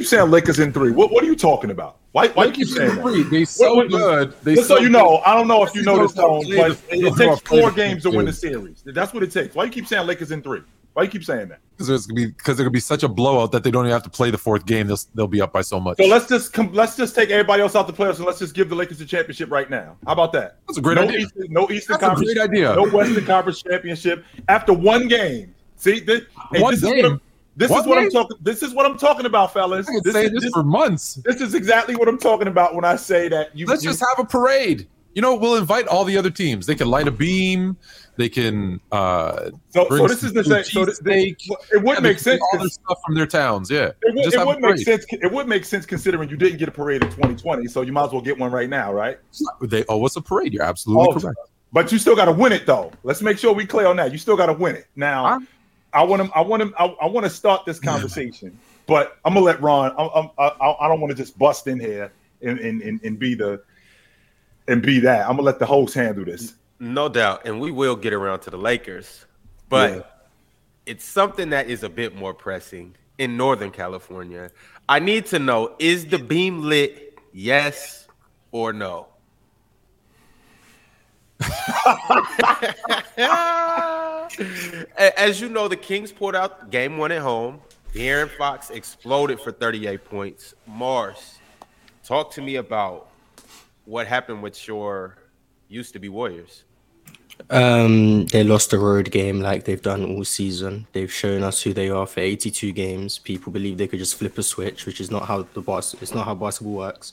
keep saying Lakers in three? What What are you talking about? Why Why you keep saying three? that? They so What- good. They Just so so you know, I don't know if you know this, Tone, but the- it, takes four games to win the series. That's what it takes. Why you keep saying Lakers in three? Why you keep saying that? because there's gonna be because there be such a blowout that they don't even have to play the fourth game. They'll they'll be up by so much. So let's just com- let's just take everybody else out the playoffs and let's just give the Lakers the championship right now. How about that? That's a great no idea. Eastern, no Eastern That's a Conference. great idea. No Western Conference championship after one game. See, this, hey, One this is game? what I'm, this One is what I'm talking. This is what I'm talking about, fellas. I've been This this, this, for months. this is exactly what I'm talking about when I say that you. Let's you- just have a parade. You know, we'll invite all the other teams. They can light a beam. They can. uh So, so this is the thing. So this, this, it would Yeah, make they sense. all their stuff from their towns. Yeah, It would, it would make sense. It would make sense considering you didn't get a parade in 2020, so you might as well get one right now, right? They owe us a parade. You're absolutely Oh, correct. But you still got to win it, though. Let's make sure we clear on that. You still got to win it. Now, Huh? I want to. I want to. I, I want to start this conversation, but I'm gonna let Ron. I, I, I, I don't want to just bust in here and, and, and, and be the and be that. I'm gonna let the host handle this. No doubt, and we will get around to the Lakers, but Yeah. it's something that is a bit more pressing in Northern California. I need to know: is the beam lit? Yes or no? As you know, the Kings pulled out game one at home. De'Aaron Fox exploded for 38 points. Marz, talk to me about what happened with your used to be Warriors. Um, they lost the road game like they've done all season. They've shown us who they are for 82 games. People believe they could just flip a switch, which is not how the bas- It's not how basketball works.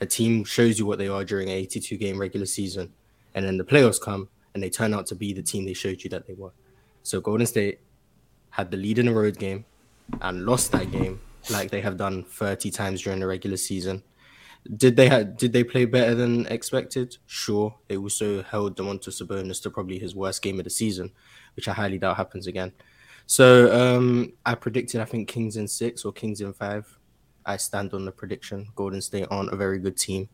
A team shows you what they are during an 82 game regular season, and then the playoffs come and they turn out to be the team they showed you that they were. So Golden State had the lead in the road game and lost that game like they have done 30 times during the regular season. Did they did they play better than expected? Sure. They also held Domantas Sabonis to probably his worst game of the season, which I highly doubt happens again. So um I predicted I think Kings in six or Kings in five. I stand on the prediction. Golden State aren't a very good team.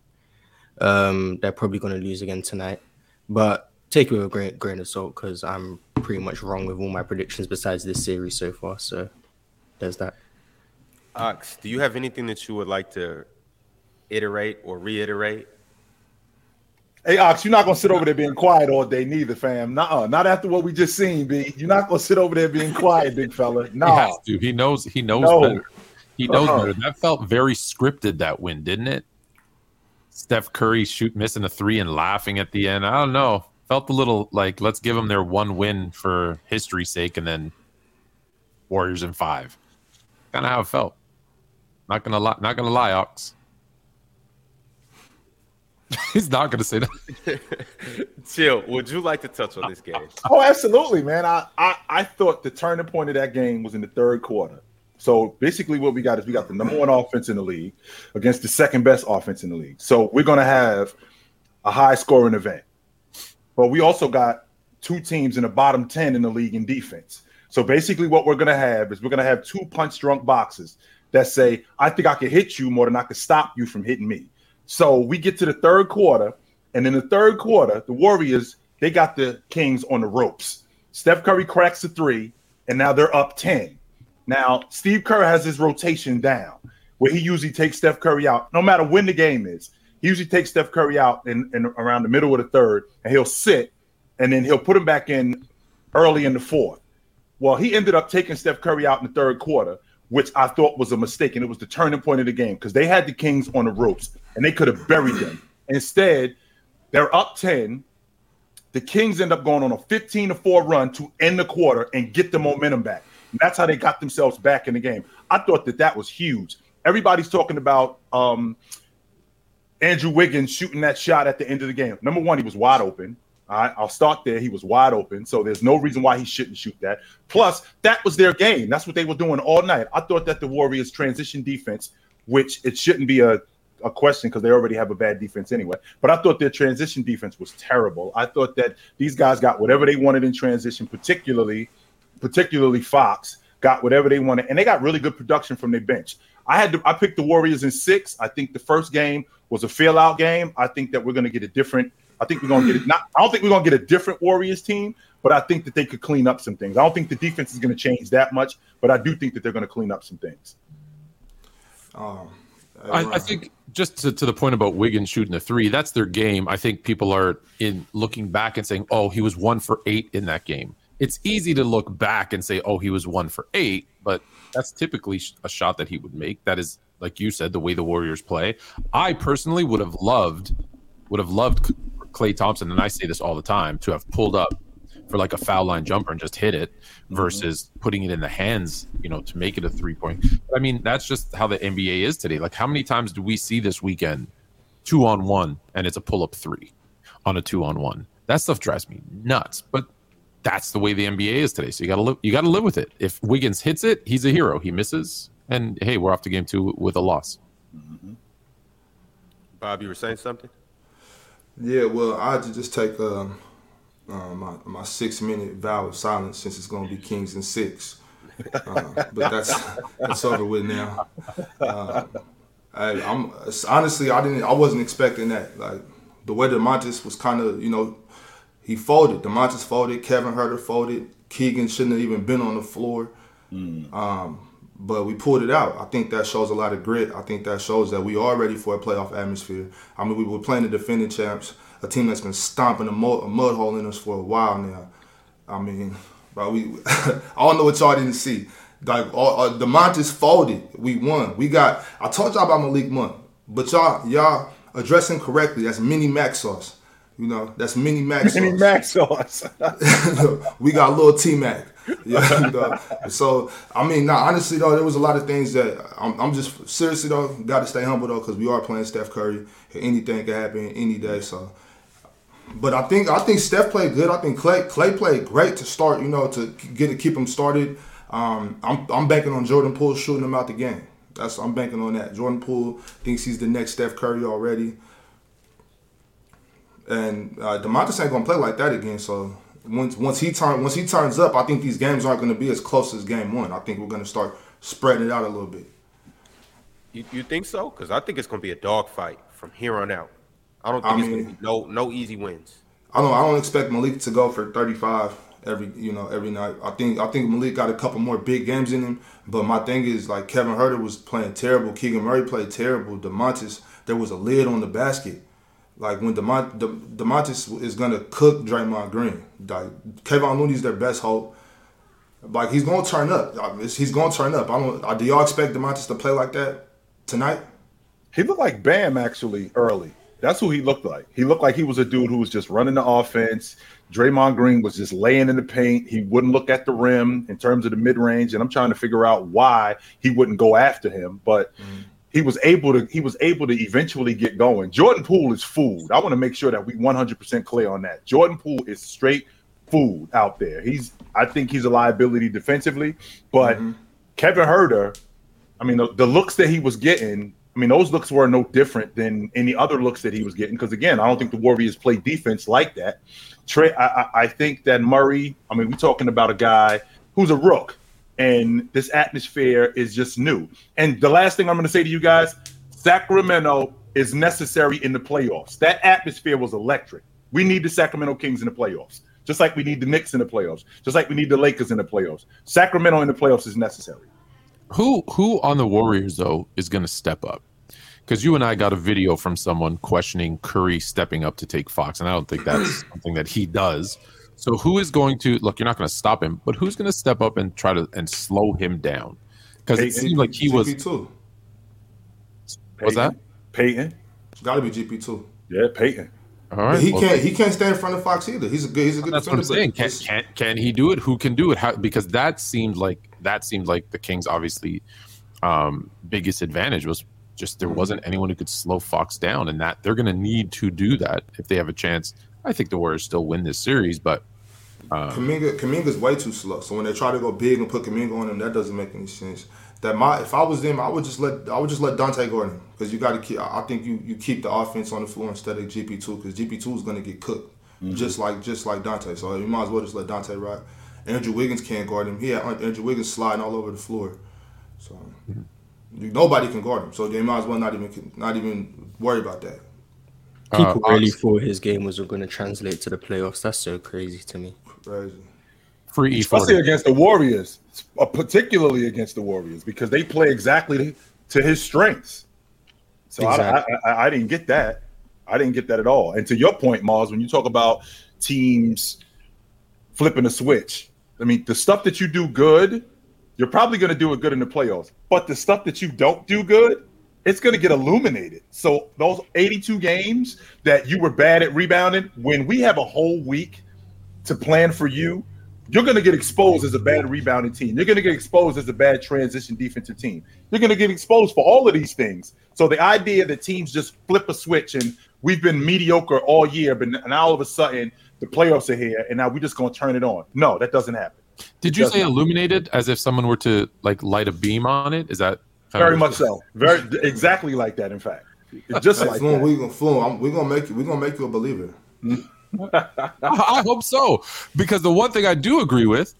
Um they're probably gonna lose again tonight. But take it with a grain, grain of salt because I'm pretty much wrong with all my predictions besides this series so far. So there's that. Ox, do you have anything that you would like to iterate or reiterate? Hey, Ox, you're not gonna sit over there being quiet all day, neither, fam. Nuh-uh. Not after what we just seen, B. You're not gonna sit over there being quiet, big fella. He No. has to. He knows. He knows No. better. He knows Uh-uh. better. That felt very scripted. That win, didn't it? Steph Curry shoot missing a three and laughing at the end. I don't know. Felt a little like let's give them their one win for history's sake, and then Warriors in five. Kind of how it felt. Not gonna lie. Not gonna lie, Ox. He's not gonna say that. Chill, would you like to touch on this game? Oh, absolutely, man. I, I I thought the turning point of that game was in the third quarter. So basically, what we got is we got the number one offense in the league against the second best offense in the league. So we're gonna have a high scoring event, but we also got two teams in the bottom ten in the league in defense. So basically, what we're gonna have is we're gonna have two punch drunk boxes that say, "I think I can hit you more than I can stop you from hitting me." So we get to the third quarter, and in the third quarter, the Warriors they got the Kings on the ropes. Steph Curry cracks the three, and now they're up 10. Now, Steve Kerr has his rotation down where he usually takes Steph Curry out, no matter when the game is. He usually takes Steph Curry out in, in around the middle of the third, and he'll sit, and then he'll put him back in early in the fourth. Well, he ended up taking Steph Curry out in the third quarter, which I thought was a mistake, and it was the turning point of the game because they had the Kings on the ropes and they could have buried them. Instead, they're up 10. The Kings end up going on a 15 to 4 run to end the quarter and get the momentum back. And that's how they got themselves back in the game. I thought that that was huge. Everybody's talking about um, Andrew Wiggins shooting that shot at the end of the game. Number one, he was wide open. All right, I'll start there. He was wide open, so there's no reason why he shouldn't shoot that. Plus, that was their game. That's what they were doing all night. I thought that the Warriors' transition defense, which it shouldn't be a, a question because they already have a bad defense anyway, but I thought their transition defense was terrible. I thought that these guys got whatever they wanted in transition, particularly, particularly Fox got whatever they wanted, and they got really good production from their bench. I had to, I picked the Warriors in six. I think the first game was a fail out game. I think that we're going to get a different. I think we're going to get it. Not. I don't think we're going to get a different Warriors team, but I think that they could clean up some things. I don't think the defense is going to change that much, but I do think that they're going to clean up some things. Um, I, I think just to, to the point about Wiggins shooting the three, that's their game. I think people are in looking back and saying, "Oh, he was one for eight in that game." It's easy to look back and say, "Oh, he was one for eight, but that's typically a shot that he would make. That is, like you said, the way the Warriors play. I personally would have loved, would have loved Klay Thompson, and I say this all the time, to have pulled up for like a foul line jumper and just hit it mm-hmm. versus putting it in the hands, you know, to make it a three point. I mean, that's just how the NBA is today. Like, how many times do we see this weekend two on one and it's a pull up three on a two on one? That stuff drives me nuts. But that's the way the NBA is today. So you gotta live you gotta live with it. If Wiggins hits it, he's a hero. He misses, and hey, we're off to game two with a loss. Bob, you were saying something? Yeah, well, I had to just take um, uh, my my six minute vow of silence since it's going to be Kings and six. Uh, but that's that's over with now. Uh, I, I'm honestly, I didn't, I wasn't expecting that. Like the way Domantas was kind of, you know, he folded. Domantas folded. Kevin Huerter folded. Keegan shouldn't have even been on the floor. Um, but we pulled it out. I think that shows a lot of grit. I think that shows that we are ready for a playoff atmosphere. I mean, we were playing the defending champs, a team that's been stomping a mud, a mud hole in us for a while now. I mean, but we, I don't know what y'all didn't see. Like, all, uh, Domantas folded. We won. We got. I told y'all about Malik Monk, but y'all, y'all addressing correctly. That's mini mac sauce. You know, that's mini mac sauce. Any max sauce. we got little T Mac. Yeah, you know? So I mean, nah, honestly though, there was a lot of things that I'm, I'm just seriously though, got to stay humble though, because we are playing Steph Curry. Anything can happen any day. So, but I think I think Steph played good. I think Klay Klay played great to start. You know, to get to keep him started. Um, I'm I'm banking on Jordan Poole shooting him out the game. That's I'm banking on that. Jordan Poole thinks he's the next Steph Curry already. And uh, Domantas ain't gonna play like that again. So once once he turn once he turns up, I think these games aren't gonna be as close as game one. I think we're gonna start spreading it out a little bit. You, you think so? Because I think it's going to be a dogfight from here on out. I don't think I it's going to be no no easy wins. I don't I don't expect Malik to go for 35 every you know every night. I think I think Malik got a couple more big games in him. But my thing is like Kevin Huerter was playing terrible. Keegan Murray played terrible. Domantas there was a lid on the basket. Like when Demont, De, Domantas is gonna cook Draymond Green. Like Kevin Looney's their best hope. Like he's gonna turn up. He's gonna turn up. I don't. uh, Do y'all expect Domantas to play like that tonight? He looked like Bam actually early. That's who he looked like. He looked like he was a dude who was just running the offense. Draymond Green was just laying in the paint. He wouldn't look at the rim in terms of the mid range, and I'm trying to figure out why he wouldn't go after him. But he was able to. He was able to eventually get going. Jordan Poole is food. I want to make sure that we 100% clear on that. Jordan Poole is straight food out there. He's. I think he's a liability defensively, but mm-hmm. Kevin Huerter. I mean, the, the looks that he was getting, I mean, those looks were no different than any other looks that he was getting. Because again, I don't think the Warriors play defense like that. Trey, I, I, I think that Murray. I mean, we're talking about a guy who's a rook, and this atmosphere is just new. And the last thing I'm going to say to you guys, Sacramento is necessary in the playoffs. That atmosphere was electric. We need the Sacramento Kings in the playoffs, just like we need the Knicks in the playoffs, just like we need the Lakers in the playoffs. Sacramento in the playoffs is necessary. Who who on the Warriors though is going to step up? Because you and I got a video from someone questioning Curry stepping up to take Fox, and I don't think that's something that he does. So who is going to look? You're not going to stop him, but who's going to step up and try to and slow him down? Because it seemed like he was. GP two. What's that? Peyton. It's got to be GP two. Yeah, Peyton. All right, he well, can't. He can't stay in front of Fox either. He's a good. He's a good. That's what I'm saying. Can, can can he do it? Who can do it? How, because that seemed like that seemed like the Kings' obviously um, biggest advantage was just there wasn't anyone who could slow Fox down, and that they're going to need to do that if they have a chance. I think the Warriors still win this series, but Um, Kuminga, Kuminga's way too slow. So when they try to go big and put Kuminga on him, that doesn't make any sense. That my if I was them, I would just let I would just let Dante Gordon because you got to keep. I I think you you keep the offense on the floor instead of GP two because GP two is going to get cooked mm-hmm. just like just like Dante. So you might as well just let Dante ride. Andrew Wiggins can't guard him. He had uh, Andrew Wiggins sliding all over the floor. So you- nobody can guard him. So they might as well not even not even worry about that. People Uh, really thought his game was going to translate to the playoffs. That's so crazy to me. Crazy. free E especially against the Warriors, uh, particularly against the Warriors, because they play exactly to his strengths. So Exactly. I, I, I didn't get that. I didn't get that at all. And to your point, Marz, when you talk about teams flipping a switch, I mean, the stuff that you do good, you're probably going to do it good in the playoffs. But the stuff that you don't do good, it's going to get illuminated. So those 82 games that you were bad at rebounding, when we have a whole week to plan for you, you're going to get exposed as a bad rebounding team. You're going to get exposed as a bad transition defensive team. You're going to get exposed for all of these things. So the idea that teams just flip a switch and we've been mediocre all year, but now all of a sudden the playoffs are here and now we're just going to turn it on. No, that doesn't happen. Did you doesn't. say illuminated as if someone were to like light a beam on it? Is that Very much so. Very exactly like that. In fact, just like Fluent, that. we gonna Fluent, I'm- we gonna make you. We're gonna make you a believer. Mm-hmm. I hope so. Because the one thing I do agree with,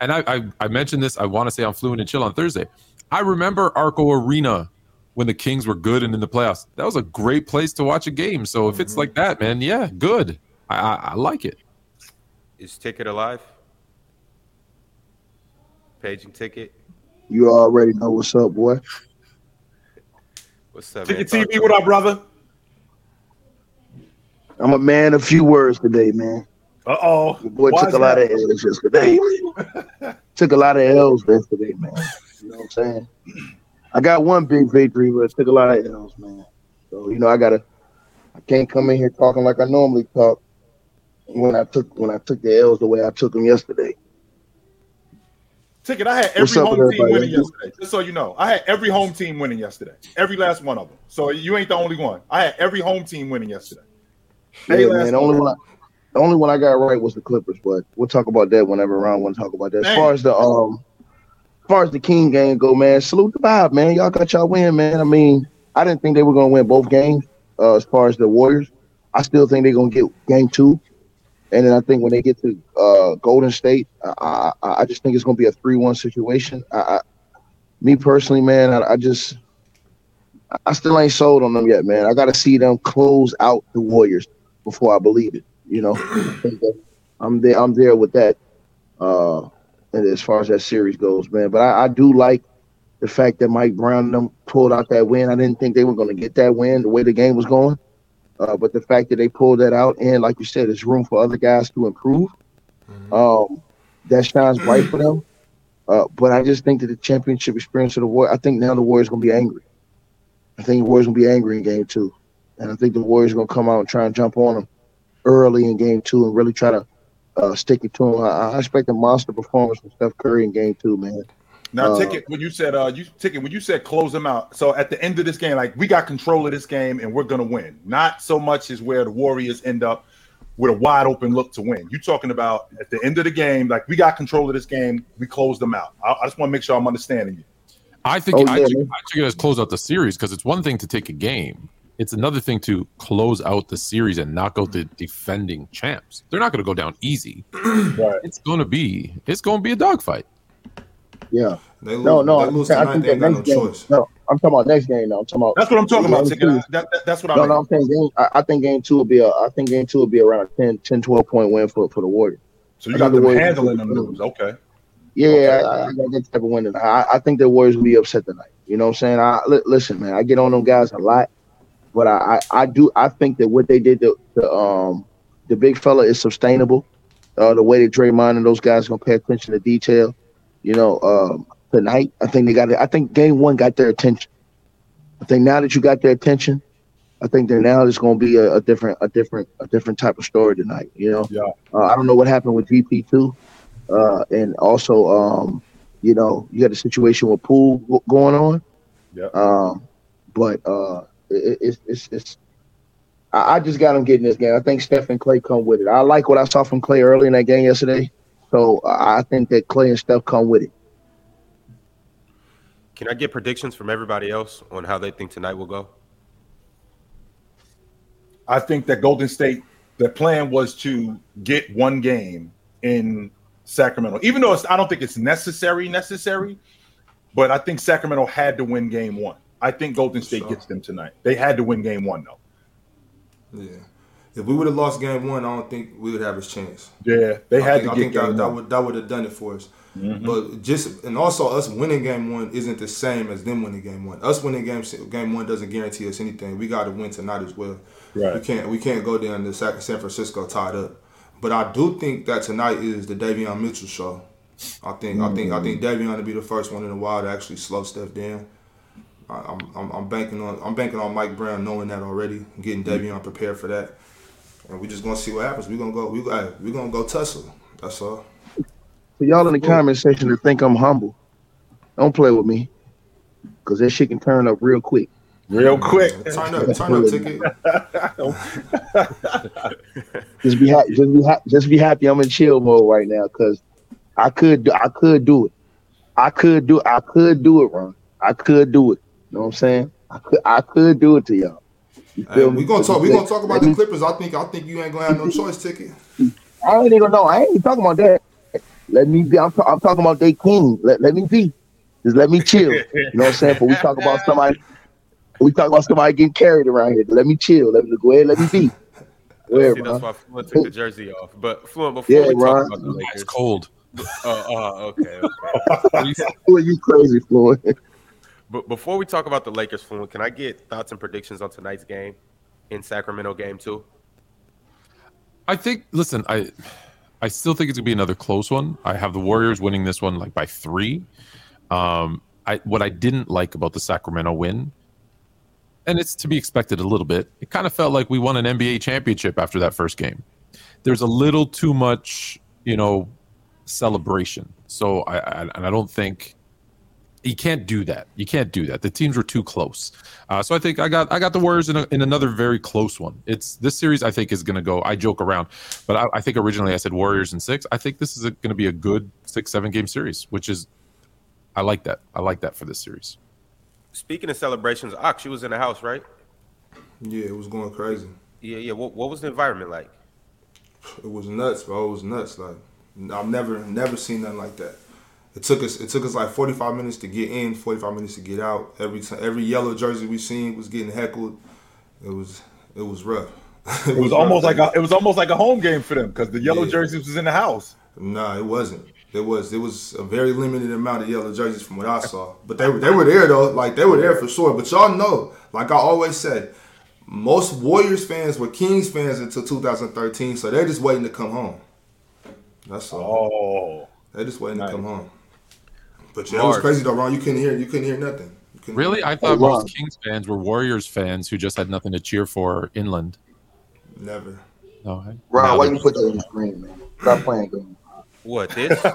and I, I, I mentioned this, I want to say I'm Fluent and Chill on Thursday. I remember Arco Arena when the Kings were good and in the playoffs. That was a great place to watch a game. So if it's mm-hmm. like that, man, yeah, good. I, I, I like it. Is Ticket alive? Paging Ticket. You already know what's up, boy. What's up, Ticket? TV, what up, brother? I'm a man of few words today, man. Uh oh. Your boy took a lot of L's yesterday. took a lot of L's yesterday, man. You know what I'm saying? I got one big victory, but it took a lot of L's, man. So you know, I gotta. I can't come in here talking like I normally talk when I took when I took the L's the way I took them yesterday. Ticket, I had every home team winning yesterday. Just so you know, I had every home team winning yesterday. Every last one of them. So you ain't the only one. I had every home team winning yesterday. Hey, Yeah, man. The only one, I, the only one I got right was the Clippers, but we'll talk about that whenever Ron want to talk about that. As far as the um, as far as the King game go, man, salute the vibe, man. Y'all got y'all win, man. I mean, I didn't think they were gonna win both games. Uh, as far as the Warriors, I still think they're gonna get game two, and then I think when they get to uh Golden State, I I, I just think it's gonna be a three-one situation. I, I me personally, man, I, I just. I still ain't sold on them yet, man. I got to see them close out the Warriors before I believe it. You know, I think that I'm there. I'm there with that. Uh, and as far as that series goes, man. But I, I do like the fact that Mike Brown and them pulled out that win. I didn't think they were going to get that win the way the game was going. Uh, but the fact that they pulled that out, and like you said, there's room for other guys to improve. Um, that shines bright for them. Uh, but I just think that the championship experience of the Warriors, I think now the Warriors going to be angry. I think the Warriors going to be angry in game two. And I think the Warriors going to come out and try and jump on them early in game two and really try to uh, stick it to them. I, I expect a monster performance from Steph Curry in game two, man. Now, Uh, ticket when you said uh you ticket when you said close them out. So at the end of this game, like we got control of this game and we're gonna win. Not so much as where the Warriors end up with a wide open look to win. You talking about at the end of the game, like we got control of this game, we closed them out. I, I just want to make sure I'm understanding you. I think Oh, I, yeah, took. I took it as close out the series because it's one thing to take a game. It's another thing to close out the series and knock out the defending champs. They're not going to go down easy. Right. It's going to be it's going to be a dogfight. Yeah. They lose, No, no. they I'm, lose saying- I think They ain't that got no next game. choice. No, I'm talking about next game. Now I'm talking about. That's what I'm talking about, two. That, that- that's what I No, mean. no, I'm saying game. I, I think game two will be a. I think game two will be around a 10, 10 12 point win for for the Warriors. So you I got got the them Warriors. handling them lose. Okay. Yeah, Okay. I, I got that type of win. tonight. I, I think the Warriors will be upset tonight. You know what I'm saying? I li- listen, man. I get on them guys a lot, but I, I, I do. I think that what they did to, to um the big fella is sustainable. Uh, the way that Draymond and those guys gonna pay attention to detail. You know, um, tonight I think they got. it. I think game one got their attention. I think now that you got their attention, I think that now it's gonna be a, a different, a different, a different type of story tonight. You know. Yeah. Uh, I don't know what happened with GP two, uh, and also, um, you know, you got a situation with Poole going on. Yeah. Um, but uh, it, it's it's it's. I I just got him getting this game. I think Steph and Klay come with it. I like what I saw from Klay early in that game yesterday, so I I think that Klay and Steph come with it. Can I get predictions from everybody else on how they think tonight will go? I think that Golden State, the plan was to get one game in Sacramento, even though it's, I don't think it's necessary, necessary, but I think Sacramento had to win game one. I think Golden State Sure. gets them tonight. They had to win game one, though. Yeah. If we would have lost game one, I don't think we would have a chance. Yeah, they had think, to I get think that, game that one. would that would have done it for us. Mm-hmm. But just and also us winning game one isn't the same as them winning game one. Us winning game game one doesn't guarantee us anything. We got to win tonight as well. Right. We can't we can't go down to San San Francisco tied up. But I do think that tonight is the Davion Mitchell show. I think I think I think Davion to be the first one in a while to actually slow Steph down. I, I'm, I'm I'm banking on I'm banking on Mike Brown knowing that already, getting mm-hmm. Davion prepared for that, and we just gonna see what happens. We gonna go we hey, we gonna go tussle. That's all. For y'all in the comment section that think I'm humble, don't play with me, cause that shit can turn up real quick. Real quick. Turn up, turn up, ticket. Just be happy. Just be happy. Just be happy. I'm in chill mode right now, cause I could. do I could do it. I could do. I could do it, Ron. I could do it. You know what I'm saying? I could. I could do it to y'all. You Hey, feel we me? gonna talk. We gonna talk about the Clippers. I think. I think you ain't gonna have no choice, ticket. I ain't even know. I ain't even talking about that. Let me be. I'm, I'm talking about they king. Let, let me be. Just let me chill. You know what I'm saying? But we talk about somebody. We talk about somebody getting carried around here. Let me chill. Let me go ahead. Let me be. Where, See, that's why Fluent took the jersey off. But Fluent, before Yeah, we talk Ron. about the It's Lakers, cold. uh, uh, okay, okay. Who are you crazy, Floyd? But before we talk about the Lakers, can I get thoughts and predictions on tonight's game in Sacramento game two? I think. Listen, I, I still think it's gonna be another close one. I have the Warriors winning this one like by three. Um, I what I didn't like about the Sacramento win, and it's to be expected a little bit. It kind of felt like we won an NBA championship after that first game. There's a little too much, you know, celebration. So I, I and I don't think you can't do that. You can't do that. The teams were too close. Uh, so I think I got I got the Warriors in, a, in another very close one. It's this series. I think is going to go. I joke around, but I, I think originally I said Warriors in six. I think this is going to be a good six seven game series, which is I like that. I like that for this series. Speaking of celebrations, Ox, you was in the house, right? Yeah, it was going crazy. Yeah, yeah. What, what was the environment like? It was nuts, bro. It was nuts. Like I've never never seen nothing like that. It took us it took us like 45 minutes to get in, 45 minutes to get out. Every time every yellow jersey we seen was getting heckled. It was it was rough. It was almost like a it was almost like a home game for them because the yellow Yeah. jerseys was in the house. Nah, it wasn't. It was it was a very limited amount of yellow jerseys from what I saw. But they were they were there though. Like they were there for sure. But y'all know, like I always said, most Warriors fans were Kings fans until 2013, so they're just waiting to come home. That's all. Oh, They're just waiting Nice. to come home. But yeah, it was crazy though, Ron. You couldn't hear you couldn't hear nothing. You couldn't Really, I thought Oh, most Kings fans were Warriors fans who just had nothing to cheer for inland. never. No, I- Ron, now why you put that in the screen, man? Stop playing games. What this?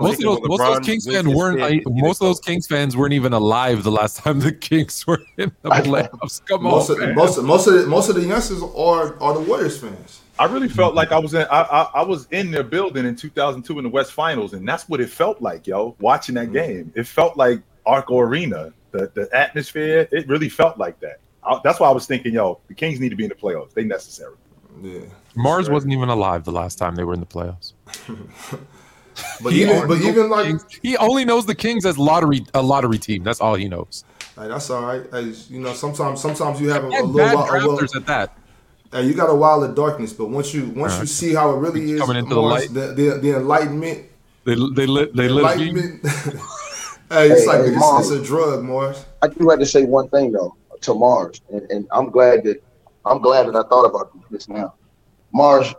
Most of those, most of those Kings fans weren't. fifth, I, most of those Kings fans weren't even alive the last time the Kings were in the playoffs. Come Most on, of man. most of, most of the, most of the youngsters are are the Warriors fans. I really felt like I was in I, I I was in their building in 2002 in the West Finals, and that's what it felt like, yo. Watching that mm-hmm. game, it felt like Arco Arena. The the atmosphere, it really felt like that. I, that's why I was thinking, yo, the Kings need to be in the playoffs. They necessary. Yeah. Marz wasn't even alive the last time they were in the playoffs. But He even but knows even like Kings- he only knows the Kings as lottery a lottery team. That's all he knows. hey, that's all right. Hey, you know, sometimes sometimes you have a, a little bad while, a little, drafters at that. Hey, you got a while of darkness, but once you once you see how it really is, Coming into the Mars, light. the, the the enlightenment, They they lit they lit enlightenment. hey, it's Hey, like hey, it's, Marz. it's a drug, Marz. I do have to say one thing though to Marz, and, and I'm glad that I'm glad that I thought about this now. Marz,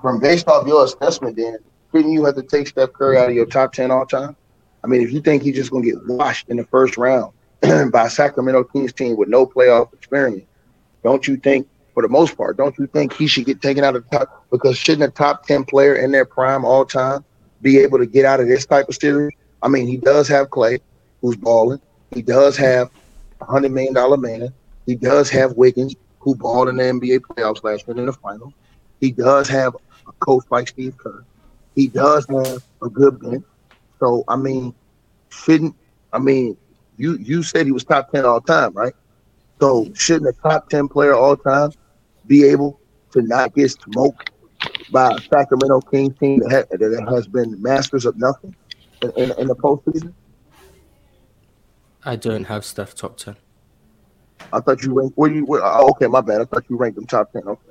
from based off your assessment, then couldn't you have to take Steph Curry out of your top ten all time? I mean, if you think he's just gonna get washed in the first round by Sacramento Kings team with no playoff experience, don't you think, for the most part, don't you think he should get taken out of the top? Because shouldn't a top ten player in their prime all time be able to get out of this type of series? I mean, he does have Klay, who's balling. He does have a hundred million dollar man. He does have Wiggins, who balled in the NBA playoffs last year in the finals. He does have a coach like Steve Kerr. He does have a good bench. So I mean, shouldn't I mean you you said he was top ten all time, right? So shouldn't a top ten player all time be able to not get smoked by a Sacramento Kings team that, ha- that has been masters of nothing in, in, in the postseason? I don't have Steph top ten. I thought you ranked. You? Oh, okay, my bad. I thought you ranked them top ten. Okay,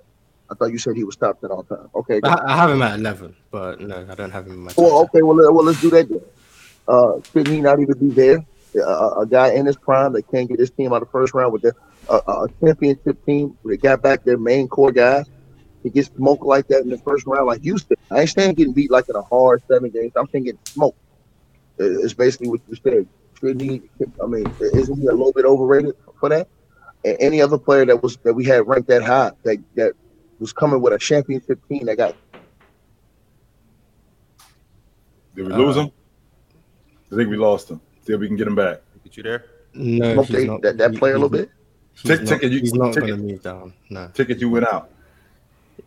I thought you said he was top ten all time. Okay. I, I have him at eleven, but no, I don't have him in my. Well, 10. okay. Well, well, let's do that then. Uh, should he not even be there? Uh, a guy in his prime that can't get his team out of the first round with the, uh, a championship team that got back their main core guys. He gets smoked like that in the first round, like Houston. I ain't saying getting beat like in a hard seven games. I'm saying getting smoked. Uh, It's basically what you said. Should he? I mean, isn't he a little bit overrated for that? And any other player that was that we had ranked that high that that was coming with a championship team that got Did we Uh, lose him? I think we lost him. See if we can get him back. Get you there? no, smoked he's that, that, that he- player a little bit. Tick- not, ticket, you- he's not going to move down. No. Ticket, you went out.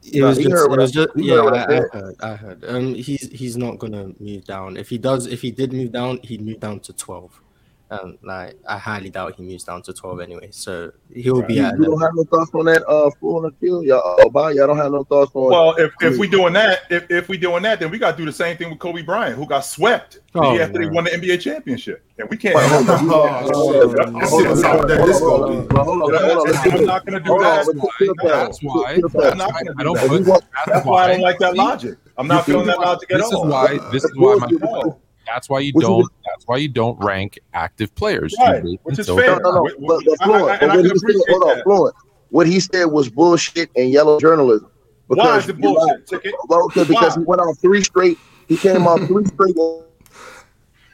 It No, was just, it was just, yeah, I I, I heard, I heard. Um, he's he's not gonna move down. If he does, if he did move down, he'd move down to twelve. Um, like I highly doubt he moves down to twelve anyway. So he'll be You, at you don't have no thoughts on that uh full and kill, y'all. Uh, Obama, y'all don't have no thoughts on. Well, if, if we doing that, if, if we doing that, then we got to do the same thing with Kobe Bryant, who got swept Oh, year after he won the NBA championship, and we can't. Wait, hold on. Oh. I see what's up with that. This gonna be. Hold on, hold on, hold on. Let's I'm not going to do that. let's do it. That's why. Let's do it. I'm not gonna don't that. put. We want- That's That's why I don't like that logic. I'm not feeling that logic at This is why. This is why my. No. That's why you Which don't. That's why you don't rank active players. You Right, which is fair. No, no, no. Wait, But, wait, I- I- I what he said, hold on. Floyd. What he said was bullshit and yellow journalism. Why is it bullshit? lied. Ticket? Okay, because he went on three straight. He came on three straight.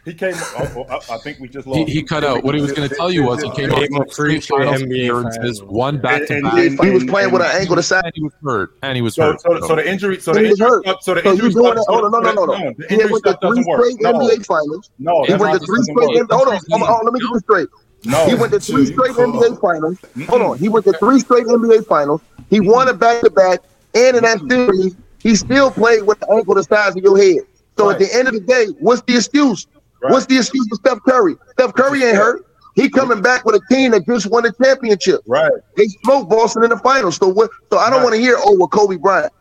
He came. I I think we just He, lost. he cut out. What he was going to tell you was he came Came off off three three finals NBA appearances, finals. one back to And- back, and- He was playing with an ankle to side. and he was hurt. And he was So, hurt. so, so the injury, so the He was injury, hurt. stuff, so the So injury you doing stuff, that? Hold on, no, no, no, no. The He went to three doesn't work. straight No, NBA finals. no, He that's went not to three straight. work. Hold on, hold on, let me get this straight. No, He went to three straight NBA finals. Hold on. He went to three straight NBA finals. He won a back to back. And in that series, he still played with the ankle the size of your head. So at the end of the day, what's the excuse? Right. What's the excuse for Steph Curry? Steph Curry ain't hurt. He coming back with a team that just won a championship. right. They smoked Boston in the finals. So what? So I don't Right. want to hear oh with Kobe Bryant.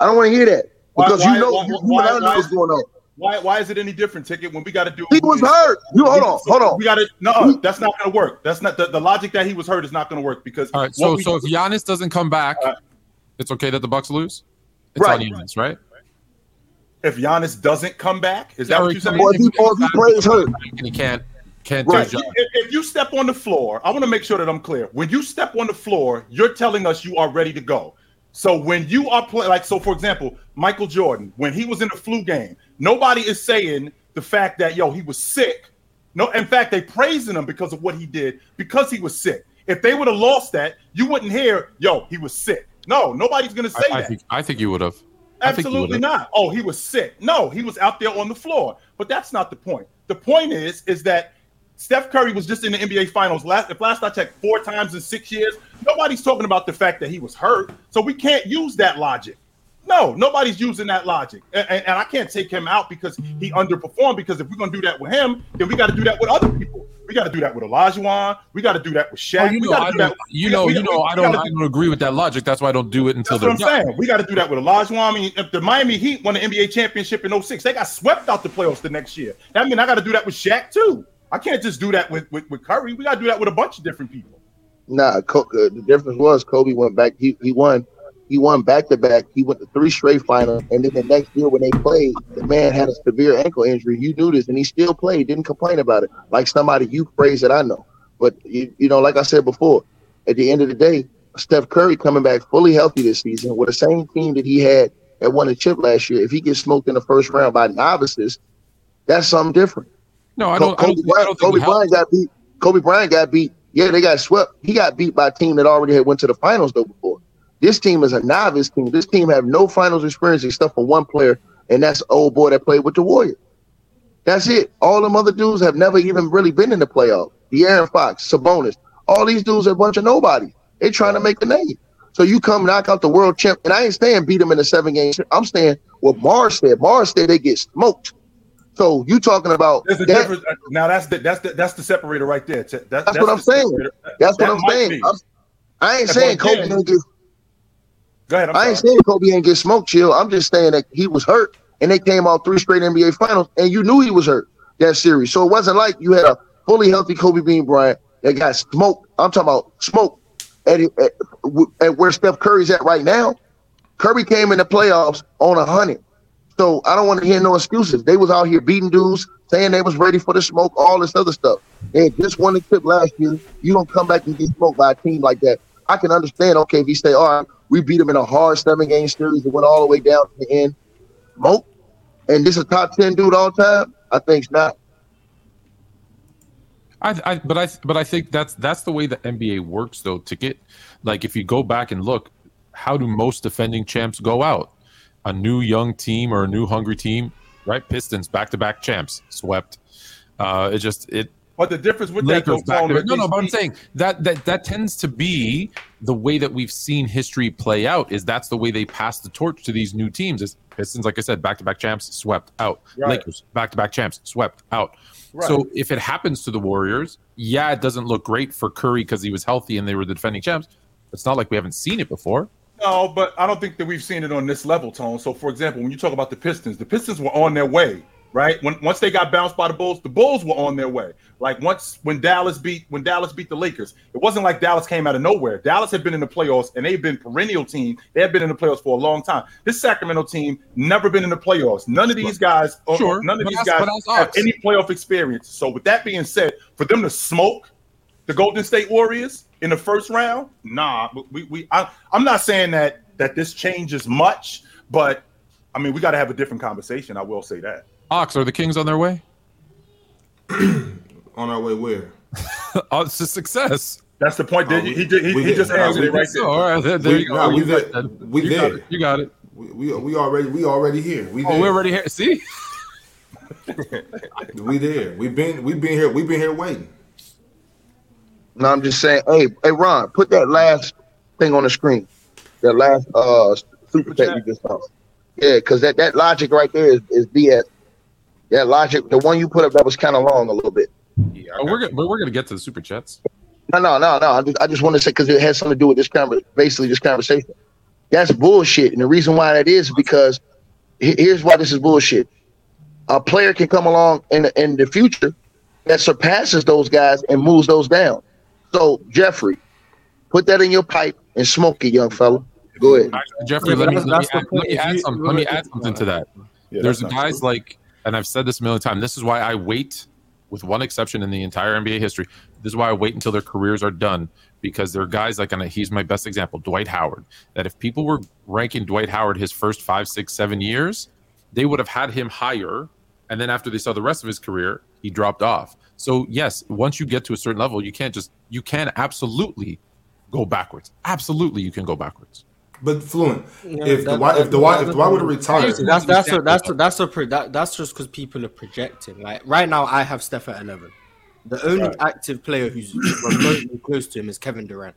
I don't want to hear that because why- you know why- you, you why- and I know why- what's going on. Why, why is it any different, Ticket, when we got to do? He was hurt. You hold on, hold on. We got to no. That's not going to work. That's not the, the logic that he was hurt is not going to work because. All right. So we- so if Giannis doesn't come back, Uh, it's okay that the Bucks lose. It's Right. on Giannis, right? If Giannis doesn't come back, is that Yeah, what you he saying? Or if he, or he plays hurt, And he can't can't Right. do his job. If, if you step on the floor, I want to make sure that I'm clear. When you step on the floor, you're telling us you are ready to go. So when you are playing, like, so for example, Michael Jordan, when he was in the flu game, nobody is saying the fact that, yo, he was sick. No, in fact, they praising him because of what he did because he was sick. If they would have lost that, you wouldn't hear, yo, he was sick. No, nobody's going to say I, I that. think I think you would have. I think you Absolutely not. Oh, he was sick. No, he was out there on the floor. But that's not the point. The point is, is that Steph Curry was just in the NBA Finals last. If last I checked, four times in six years. Nobody's talking about the fact that he was hurt. So we can't use that logic. No, nobody's using that logic, and, and, and I can't take him out because he underperformed. Because if we're gonna do that with him, then we got to do that with other people. We got to do that with Olajuwon. We got to do that with Shaq. Oh, you know, gotta I do don't, that- you know, got- you know, we I don't, I don't agree with that logic. That's why I don't do it until that's what they're I'm done. saying. We got to do that with Olajuwon. I mean, if the Miami Heat won the NBA championship in 06, they got swept out the playoffs the next year. That mean I got to do that with Shaq too. I can't just do that with, with, with Curry. We got to do that with a bunch of different people. Nah, Co- uh, the difference was Kobe went back. He he won. He won back to back. He went to three straight finals, and then the next year when they played, the man had a severe ankle injury. You knew this, and he still played. Didn't complain about it, like somebody you praise that I know. But you, you know, like I said before, at the end of the day, Steph Curry coming back fully healthy this season with the same team that he had that won the chip last year. If he gets smoked in the first round by novices, that's something different. No, I don't. I don't, Kobe think- I don't Kobe. Bryant got beat. Kobe Bryant got beat. Yeah, they got swept. He got beat by a team that already had went to the finals though before. This team is a novice team. This team have no finals experience except for one player, and that's the old boy that played with the Warriors. That's it. All them other dudes have never even really been in the playoff. De'Aaron Fox, Sabonis, all these dudes are a bunch of nobody. They trying to make a name. So you come knock out the world champ, and I ain't saying beat them in a seven game. I'm saying what Marz said. Marz said they get smoked. So you talking about There's a that- difference. Now that's the that's the that's the separator right there. That- That's what I'm the saying. separator. That's what I'm saying. I'm, I ain't That's saying Kobe get. Go ahead. I'm I ain't sorry. saying Kobe ain't get smoked, chill. I'm just saying that he was hurt, and they came out three straight NBA finals, and you knew he was hurt that series. So it wasn't like you had a fully healthy Kobe Bean Bryant that got smoked. I'm talking about smoke at, at, at where Steph Curry's at right now. Curry came in the playoffs on a hundred. So I don't want to hear no excuses. They was out here beating dudes, saying they was ready for the smoke, all this other stuff. They just won the trip last year. You don't come back and get smoked by a team like that. I can understand, okay, if you say, all right, we beat them in a hard seven game series that went all the way down to the end. Smoke. And this is a top 10 dude all time? I think it's not. I, I, but I, but I think that's that's the way the NBA works, though. To get like, if you go back and look, how do most defending champs go out? A new young team or a new hungry team, right? Pistons back to back champs, swept. Uh, it just it. But the difference with Lakers that, back though, to Tone. No, no, but I'm saying that that that tends to be the way that we've seen history play out. Is that's the way they pass the torch to these new teams? Is Pistons, like I said, back to back champs, swept out. Right. Lakers, back to back champs, swept out. Right. So if it happens to the Warriors, yeah, it doesn't look great for Curry because he was healthy and they were the defending champs. It's not like we haven't seen it before. No, but I don't think that we've seen it on this level, Tone. So, for example, when you talk about the Pistons, the Pistons were on their way, right? When once they got bounced by the Bulls, the Bulls were on their way. Like once when Dallas beat when Dallas beat the Lakers, it wasn't like Dallas came out of nowhere. Dallas had been in the playoffs and they've been perennial team. They had been in the playoffs for a long time. This Sacramento team never been in the playoffs. None of these guys, uh, Sure, none of these guys have any playoff experience. So, with that being said, for them to smoke the Golden State Warriors in the first round? Nah, we we I, I'm not saying that that this changes much, but I mean we got to have a different conversation. I will say that. Ox, are the Kings on their way? On our way where? oh, it's a success. That's the point. That Oh, we- he, did, he, he just Nah, answered we it right there. all right, there, there We- you go. nah, we You got there. it. We you got there. it. You got it. We, we we already we already here. We there. Oh, we're already here. See, We there. We've been we've been here. We've been here waiting. No, I'm just saying, hey, hey, Ron, put that last thing on the screen. That last uh super chat you just saw. Yeah, because that, that logic right there is, is BS. That logic, the one you put up that was kind of long a little bit. Yeah, oh, we're gonna we're, we're gonna get to the super chats. No, no, no, no. I just, I just want to say because it has something to do with this conversation, basically this conversation. That's bullshit, and the reason why that is because here's why this is bullshit. A player can come along in the, in the future that surpasses those guys and moves those down. So Jeffrey, put that in your pipe and smoke it, young fella. Go ahead. Jeffrey, let me let me add, let me add some let me add something to that. Yeah, There's guys true. like, and I've said this a million times. This is why I wait, with one exception in the entire NBA history. This is why I wait until their careers are done because there are guys like, and he's my best example, Dwight Howard. That if people were ranking Dwight Howard his first five, six, seven years, they would have had him higher, and then after they saw the rest of his career, he dropped off. So yes, once you get to a certain level, you can't just you can absolutely go backwards. Absolutely, you can go backwards. But fluent. Yeah, if the that- White if the White if the White would have retired, Seriously. That's that's a, that's a, that's a that, that's just because people are projecting. Like right now, I have Steph at eleven. The only Right. active player who's remotely close to him is Kevin Durant.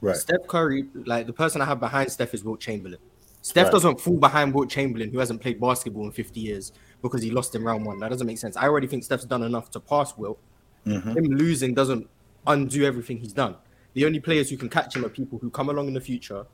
Right. Steph Curry, like the person I have behind Steph is Wilt Chamberlain. Steph Right. doesn't fall behind Wilt Chamberlain, who hasn't played basketball in 50 years because he lost in round one. That doesn't make sense. I already think Steph's done enough to pass Wilt. Mhm. Him losing doesn't undo everything he's done. The only players who can catch him are people who come along in the future,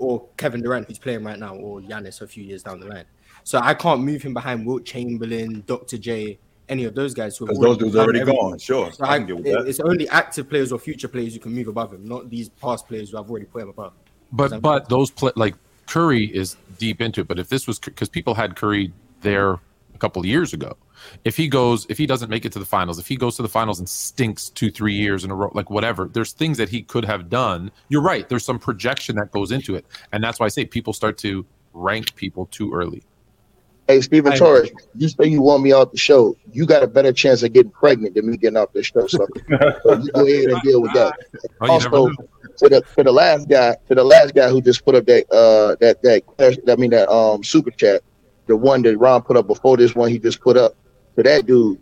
or Kevin Durant, who's playing right now, or Giannis a few years down the line. So I can't move him behind Wilt Chamberlain, Dr. J, any of those guys who have Because those dudes done already everything. gone. Sure, So I I, can get with it- it's only active players or future players who can move above him, not these past players who I've already put him above. But but those play like Curry is deep into it. But if this was because people had Curry there a couple of years ago, if he goes, if he doesn't make it to the finals, if he goes to the finals and stinks two three years in a row, like whatever, there's things that he could have done. You're right. There's some projection that goes into it, and that's why I say people start to rank people too early. Hey, Stephen I- Torres, you say you want me off the show. You got a better chance of getting pregnant than me getting off the show. So, so you go ahead and deal with that. Oh, also, know. to the to the last guy, to the last guy who just put up that uh that that I mean that um super chat, the one that Ron put up before this one he just put up. To that dude,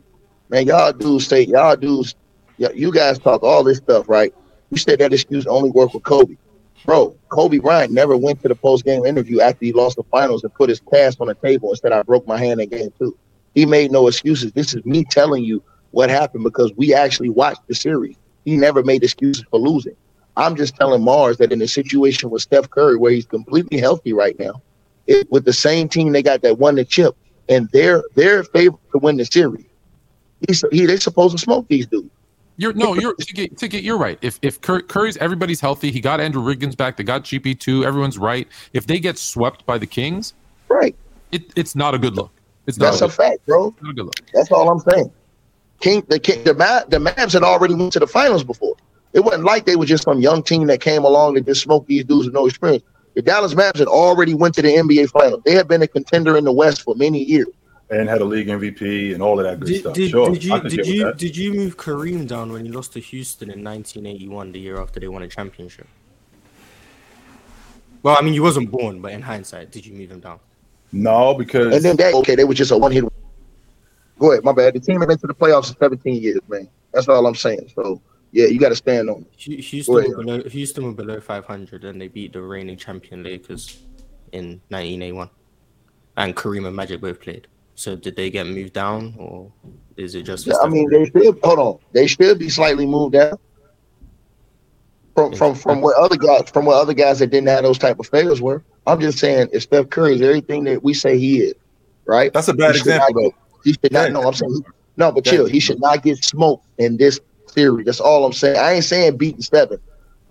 man, y'all dudes say y'all dudes, y- you guys talk all this stuff, right? You said that excuse only worked with Kobe, bro. Kobe Bryant never went to the post game interview after he lost the finals and put his cast on the table and said I broke my hand in game two. He made no excuses. This is me telling you what happened because we actually watched the series. He never made excuses for losing. I'm just telling Marz that in a situation with Steph Curry, where he's completely healthy right now, it, with the same team they got that won the chip, and they're they're favored to win the series. He's he they supposed to smoke these dudes. You're no, you're Ticket, Ticket, you're right. If if Cur- Curry's everybody's healthy, he got Andrew Wiggins back, they got GP two, everyone's right. If they get swept by the Kings, Right. it, it's not a good look. It's not, That's a, a fact, bro. not a good look. That's all I'm saying. King, the King, the Ma- the Mavs had already went to the finals before. It wasn't like they were just some young team that came along and just smoked these dudes with no experience. The Dallas Mavs had already went to the NBA finals. They had been a contender in the West for many years. and had a league MVP and all of that good Did, stuff. did, sure, did you did you did you move Kareem down when he lost to Houston in 1981, the year after they won a championship? Well, I mean, he wasn't born, but in hindsight, did you move him down? No, because And then that okay, they were just a one hit. Go ahead, my bad. The team had been to the playoffs for 17 years, man. That's all I'm saying. So yeah, you got to stand on it. Houston Wait. were below Houston were below 500, and they beat the reigning champion Lakers in 1981. And Kareem and Magic both played. So did they get moved down, or is it just? for I mean, they should hold on. They should be slightly moved down from from from what other guys from what other guys that didn't have those type of failures were. I'm just saying, if Steph Curry is everything that we say he is, right? that's a bad He should not example. He should not. Yeah. No, I'm saying he- no, but Yeah. chill. He should not get smoked in this series. That's all I'm saying. I ain't saying beating seven.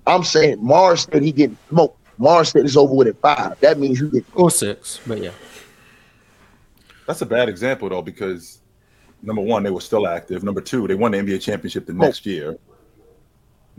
I'm saying Marz said he getting smoked. Marz said it's over with at five. That means you get or six, but yeah. That's a bad example though, because number one, they were still active. Number two, they won the NBA championship the next year.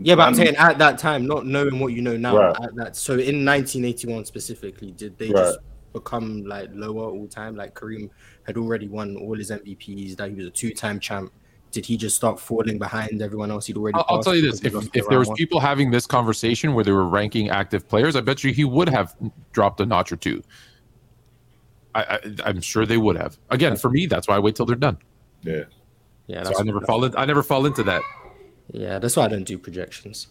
Yeah, but I'm Um, saying at that time, not knowing what you know now. Right. At that, so in 1981 specifically, did they Right. just become like lower all time? Like Kareem had already won all his MVPs. That he was a two-time champ. Did he just start falling behind everyone else he'd already? I'll, I'll tell you this: if if there was one? people having this conversation where they were ranking active players, I bet you he would have dropped a notch or two. I, I I'm sure they would have. Again, for me, that's why I wait till they're done. Yeah. yeah, So I never fall in, I never fall into that. yeah, that's why I don't do projections.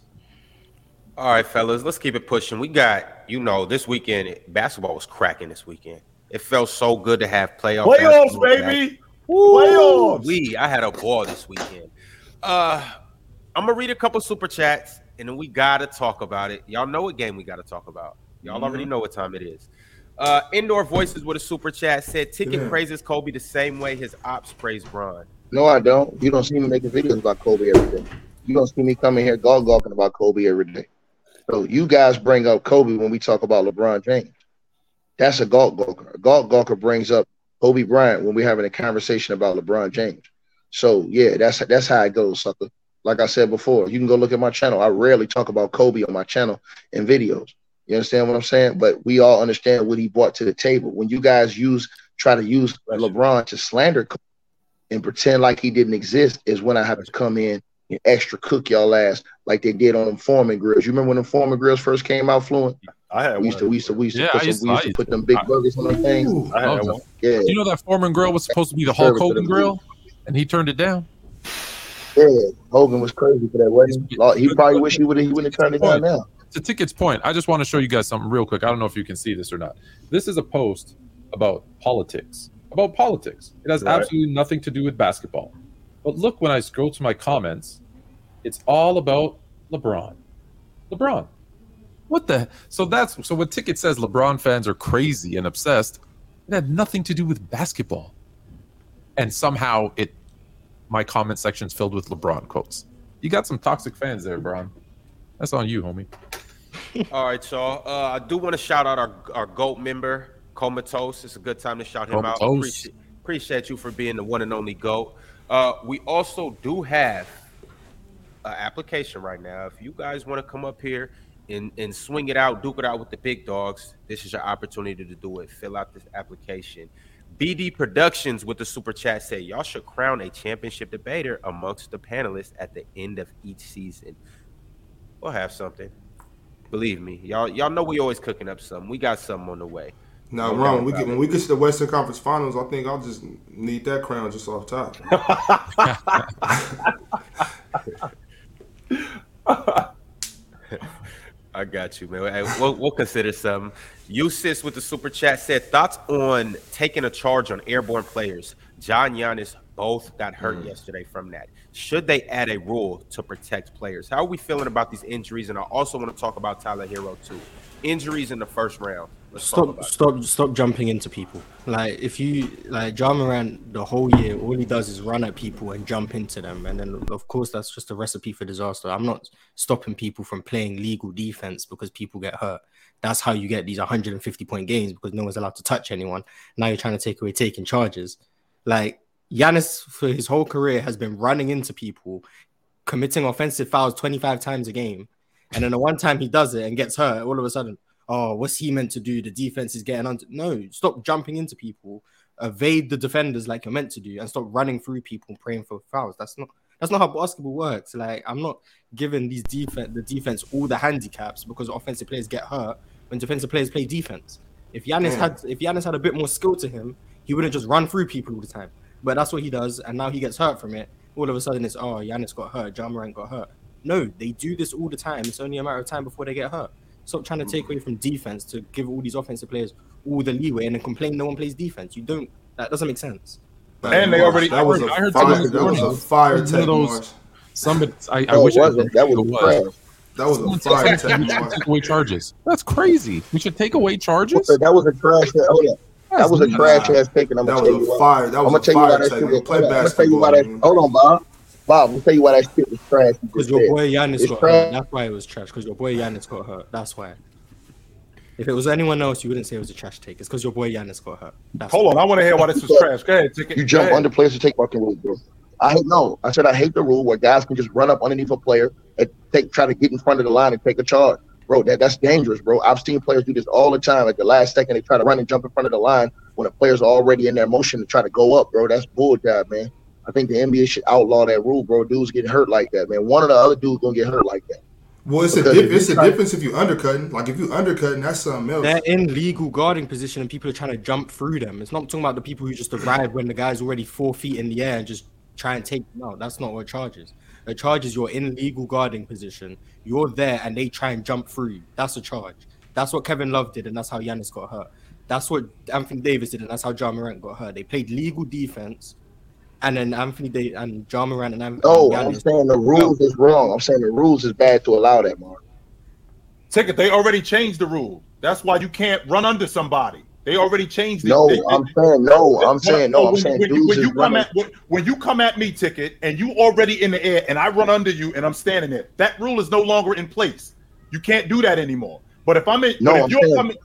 All right, fellas, let's keep it pushing. We got, you know, this weekend basketball was cracking this weekend. It felt so good to have playoff Playoffs, basketball back. Baby. Playoffs. We, I had a ball this weekend. Uh, I'm gonna read a couple super chats, and then we gotta talk about it. Y'all know what game we gotta talk about. Y'all already know what time it is. Uh, Indoor Voices with a super chat said, "Ticket Yeah. praises Kobe the same way his ops praise Bron." No, I don't. You don't see me making videos about Kobe every day. You don't see me coming here gawk gawking about Kobe every day. So you guys bring up Kobe when we talk about LeBron James. That's a gawk gawker. A gawk gawker brings up Kobe Bryant when we're having a conversation about LeBron James. So yeah, that's that's how it goes, sucker. Like I said before, you can go look at my channel. I rarely talk about Kobe on my channel in videos. You understand what I'm saying? But we all understand what he brought to the table. When you guys use try to use LeBron to slander Kobe and pretend like he didn't exist is when I have to come in and extra cook y'all ass like they did on Foreman grills. You remember when them Foreman grills first came out fluent? I had We used to we used to we used to, Yeah, put, I some, used- we used I to put them big I- burgers on them things. I had one. Yeah, You know that Foreman grill was supposed to be the Hulk Serve Hogan grill, and he turned it down. yeah. Hogan was crazy for that, wasn't he? Probably wish he would have he wouldn't have turned it down now. to Ticket's point, I just want to show you guys something real quick. I don't know if you can see this or not. This is a post about politics. About politics. It has Right. absolutely nothing to do with basketball. But look when I scroll to my comments, it's all about LeBron. LeBron. What the so that's so when Ticket says LeBron fans are crazy and obsessed, it had nothing to do with basketball. And somehow it my comment section's filled with LeBron quotes. You got some toxic fans there, Bron. That's on you, homie. All right, y'all. Uh, I do want to shout out our our GOAT member, Comatose. It's a good time to shout him out. Comatose. Appreciate, appreciate you for being the one and only GOAT. Uh, we also do have an application right now. If you guys want to come up here and, and swing it out, duke it out with the big dogs, this is your opportunity to do it. Fill out this application. BD Productions with the super chat say y'all should crown a championship debater amongst the panelists at the end of each season. We'll have something. Believe me, y'all y'all know we always cooking up something. We got something on the way. Now, No wrong. we get, when we get to the Western Conference Finals, I think I'll just need that crown just off top. I got you, man. Hey, We'll, we'll consider some. Usis with the super chat said thoughts on taking a charge on airborne players. Ja Giannis both got hurt mm. yesterday from that. Should they add a rule to protect players? How are we feeling about these injuries? And I also want to talk about Tyler Herro too. Injuries in the first round. Stop, stop, stop jumping into people. Like if you like Ja Morant, the whole year, all he does is run at people and jump into them, and then of course that's just a recipe for disaster. I'm not stopping people from playing legal defense because people get hurt. That's how you get these 150 point games because no one's allowed to touch anyone. Now you're trying to take away taking charges. Like Giannis for his whole career has been running into people, committing offensive fouls 25 times a game, and then the one time he does it and gets hurt, all of a sudden oh, what's he meant to do? The defense is getting under. No, stop jumping into people, evade the defenders like you're meant to do, and stop running through people and praying for fouls. That's not that's not how basketball works. Like I'm not giving these defense the defense all the handicaps because offensive players get hurt when defensive players play defense. If Giannis had if Giannis had a bit more skill to him, he wouldn't just run through people all the time. But that's what he does, and now he gets hurt from it. All of a sudden, it's oh, Giannis got hurt, Ja Morant got hurt. No, they do this all the time. It's only a matter of time before they get hurt. Stop trying to mm. take away from defense to give all these offensive players all the leeway and then complain no one plays defense. You don't. That doesn't make sense. And they already- that was a I heard fire, someone that was a fire One of take, those- Marz. Somebody, I, I No, wish it I wasn't. That was it was. That was Someone a fire said take, we should take away charges. That's crazy. We should take away charges. That was a trash. Hold on. That was a That's trash Nah, ass pick, and I'm That gonna tell was you a fire. That I'm was gonna a tell you why fire that take. shit We was. play I'm gonna tell you basketball. that. Hold on, Bob. Bob, I'm gonna tell you why that shit was trash. Because just your said. boy Giannis It's got trash. hurt. That's why it was trash. Because your boy Giannis got hurt. That's why. If it was anyone else, you wouldn't say it was a trash take. It's because your boy Giannis got hurt. That's Hold on, I want to hear why this was trash. Go ahead, take it. You jump ahead. under players to take fucking rules, bro. I hate no. I said I hate the rule where guys can just run up underneath a player and take try to get in front of the line and take a charge. Bro, that, that's dangerous, bro. I've seen players do this all the time. At the last second, they try to run and jump in front of the line when the players are already in their motion to try to go up, bro. That's bull job, man. I think the NBA should outlaw that rule, bro. Dudes getting hurt like that, man. One of the other dudes gonna get hurt like that. Well, it's a Because dip, if you it's a try- difference if you undercutting. Like if you undercutting, that's something else. They're in legal guarding position and people are trying to jump through them. It's not talking about the people who just arrive when the guy's already four feet in the air and just try and take no, that's not what a charge is. A charge is you're in legal guarding position, you're there and they try and jump through you. That's a charge. That's what Kevin Love did, and that's how Giannis got hurt. That's what Anthony Davis did, and that's how Ja Morant got hurt. They played legal defense, and then Anthony Davis and Ja Morant and Anthony No, I'm saying the rules is wrong. I'm saying the rules is bad to allow that, Mark. Ticket. They already changed the rule. That's why you can't run under somebody. They already changed it. No, They- I'm saying no. I'm When- saying no. I'm when- saying when, you- dudes when is you come running. at when, when you come at me, ticket, and you already in the air, and I run under you, and I'm standing there. That rule is no longer in place. You can't do that anymore. But if I'm in, No, if I'm you're saying- coming,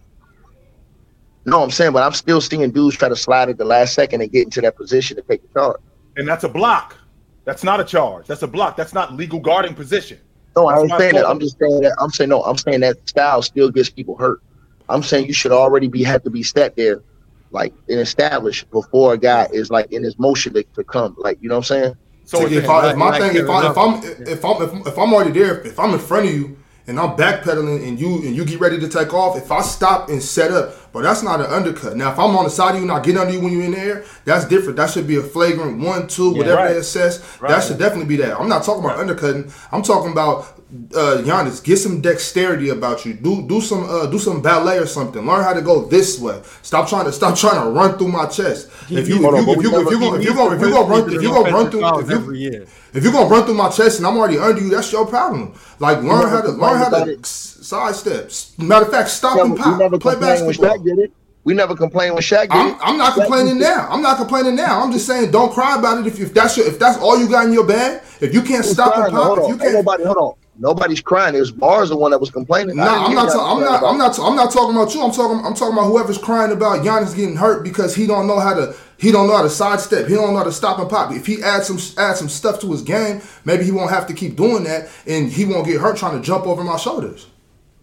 No, I'm saying, but I'm still seeing dudes try to slide at the last second and get into that position to take the charge. and that's a block. That's not a charge. That's a block. That's not legal guarding position. No, I That's ain't saying that. I'm just saying that. I'm saying no. I'm saying that style still gets people hurt. I'm saying you should already be have to be set there, like and established before a guy is like in his motion to, to come. Like you know what I'm saying? So Like, if, if, I, if my like thing, if, I, if I'm if I'm if, if I'm already there, if I'm in front of you and I'm backpedaling and you and you get ready to take off, if I stop and set up, but that's not an undercut. Now, if I'm on the side of you and I get under you when you're in the air, that's different. That should be a flagrant one, two, whatever right. they assess. Right. That should definitely be that. I'm not talking about undercutting. I'm talking about uh Giannis. Get some dexterity about you. Do do some uh do some ballet or something. Learn how to go this way. Stop trying to stop trying to run through my chest. If you if you if you if you go if you go if you go run if you go run through if you every year. If you're gonna run through my chest and I'm already under you, that's your problem. Like learn how to learn how to it. sidestep. Matter of fact, stop Never- and pop. we never Play when basketball. Shaq did it. We never complained when Shaq did I'm, it. I'm not Shaq complaining now. I'm not complaining now. I'm just saying, don't cry about it. If, if that's your, if that's all you got in your bag, if you can't stop crying? and pop, Hold if you Ain't can't. nobody. Hold on. Nobody's crying. It was Bars the one that was complaining. No, nah, I'm not. ta- I'm not. I'm not. I'm not talking about you. I'm talking. I'm talking about whoever's crying about Giannis getting hurt because he don't know how to. He don't know how to sidestep. He don't know how to stop and pop. If he adds some add some stuff to his game, maybe he won't have to keep doing that, and he won't get hurt trying to jump over my shoulders.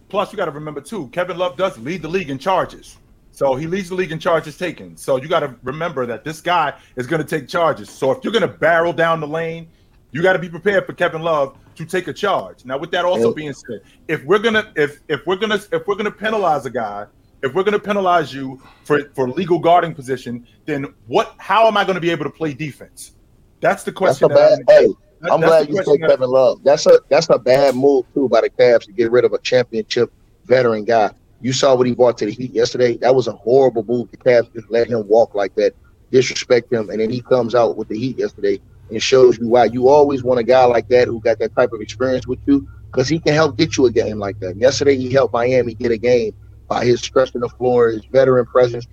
plus you got to remember too, Kevin Love does lead the league in charges. So he leads the league in charges taken. So you got to remember that this guy is going to take charges. So if you're going to barrel down the lane, you got to be prepared for Kevin Love to take a charge. Now, with that also being said, if we're gonna if if we're gonna if we're gonna penalize a guy, if we're gonna penalize you for for legal guarding position, then what? How am I going to be able to play defense? That's the question. That's a bad. I'm- Hey, that- I'm glad you said Kevin Love. That's a that's a bad move too by the Cavs to get rid of a championship veteran guy. You saw what he brought to the Heat yesterday. That was a horrible move. The Cavs just let him walk like that disrespect him, and then he comes out with the heat yesterday and shows you why you always want a guy like that who got that type of experience with you because he can help get you a game like that. Yesterday, he helped Miami get a game by his stretching the floor, his veteran presence,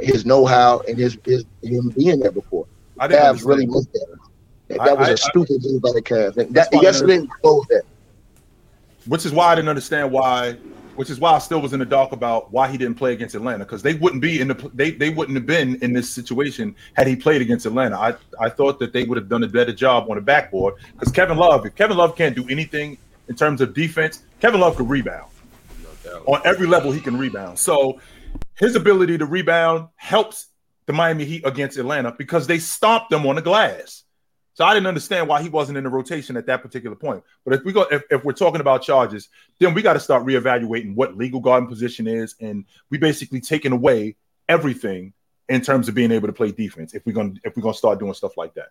his know-how, and his, his him being there before. I Cavs really missed that. That, that was I, a stupid move by the Cavs. That, yesterday exposed that. Which is why I didn't understand why which is why I still was in the dark about why he didn't play against Atlanta because they wouldn't be in the they they wouldn't have been in this situation had he played against Atlanta. I I thought that they would have done a better job on the backboard because Kevin Love, if Kevin Love can't do anything in terms of defense, Kevin Love could rebound. On every level, he can rebound. So his ability to rebound helps the Miami Heat against Atlanta because they stomped them on the glass. So I didn't understand why he wasn't in the rotation at that particular point. But if we go, if, if we're talking about charges, then we got to start reevaluating what legal guarding position is, and we basically taking away everything in terms of being able to play defense. If we're gonna if we're gonna start doing stuff like that.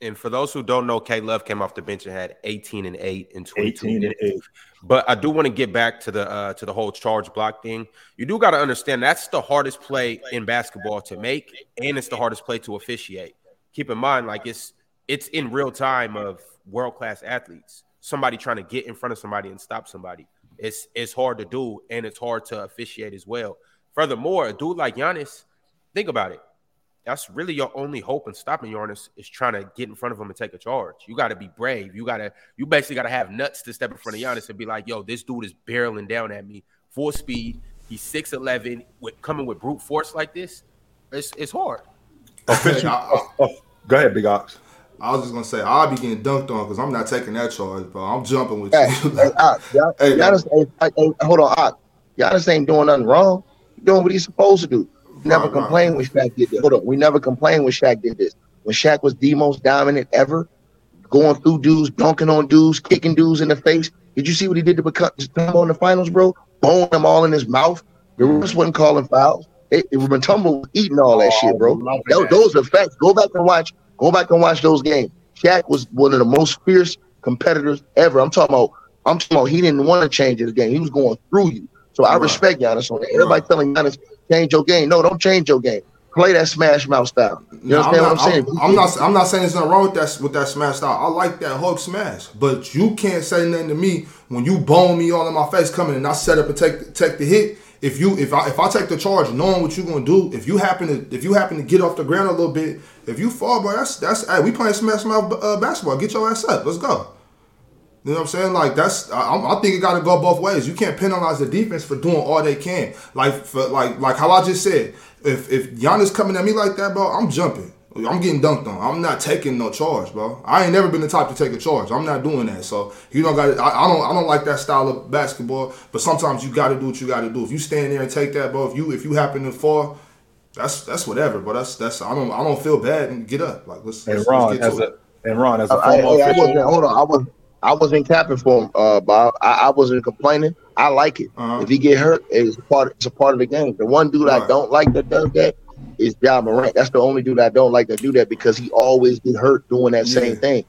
And for those who don't know, K Love came off the bench and had 18 and 8 in 22 18 and 8. But I do want to get back to the uh, to the whole charge block thing. You do got to understand that's the hardest play in basketball to make, and it's the hardest play to officiate keep in mind, like it's it's in real time of world class athletes. Somebody trying to get in front of somebody and stop somebody. It's it's hard to do and it's hard to officiate as well. Furthermore, a dude like Giannis, think about it. That's really your only hope in stopping Giannis is trying to get in front of him and take a charge. You got to be brave. You got to you basically got to have nuts to step in front of Giannis and be like, "Yo, this dude is barreling down at me full speed. He's six eleven with coming with brute force like this. It's it's hard." Official, Go ahead, Big Ox. I was just gonna say I'll be getting dunked on because I'm not taking that charge, bro. I'm jumping with hey, you. hey, Ox, hey, y'all hey, hey, hold on, Ox. Giannis ain't doing nothing wrong. He's doing what he's supposed to do. Never right, complained right. when Shaq did this. Hold on, we never complained when Shaq did this. When Shaq was the most dominant ever, going through dudes, dunking on dudes, kicking dudes in the face. Did you see what he did to Dikembe in the finals, bro? Bone them all in his mouth. The refs wasn't calling fouls. It, it Mutombo eating all that oh, shit, bro. Those, those are facts. Go back and watch. Go back and watch those games. Shaq was one of the most fierce competitors ever. I'm talking about. I'm talking about. He didn't want to change his game. He was going through you. So I right. respect Giannis on that. Everybody right. telling Giannis change your game. No, don't change your game. Play that smash mouth style. You no, understand I'm not, what I'm saying? I'm, I'm, not. I'm not saying there's nothing wrong with that with that smash style. I like that hug smash, but you can't say nothing to me when you bone me all in my face coming and I set up and take take the hit if you if I if I take the charge, knowing what you're gonna do, if you happen to if you happen to get off the ground a little bit, if you fall, boy, that's that's hey, we playing smash mouth uh, basketball. Get your ass up. Let's go. You know what I'm saying? Like that's I, I think it got to go both ways. You can't penalize the defense for doing all they can. Like for like like how I just said, if if Giannis coming at me like that, bro, I'm jumping. I'm getting dunked on. I'm not taking no charge, bro. I ain't never been the type to take a charge. I'm not doing that. So you don't got. I, I don't. I don't like that style of basketball. But sometimes you got to do what you got to do. If you stand there and take that, bro. If you if you happen to fall, that's that's whatever. But that's that's. I don't I don't feel bad and get up. Like let's. And let's, Ron let's as a it. and Ron as a former I, I, I hold on. I was I wasn't capping for him, uh, Bob. I, I wasn't complaining. I like it. Uh-huh. If he get hurt, it's part. It's a part of the game. The one dude right. I don't like that does that is Ja Morant. That's the only dude I don't like to do that because he always get hurt doing that yeah. same thing,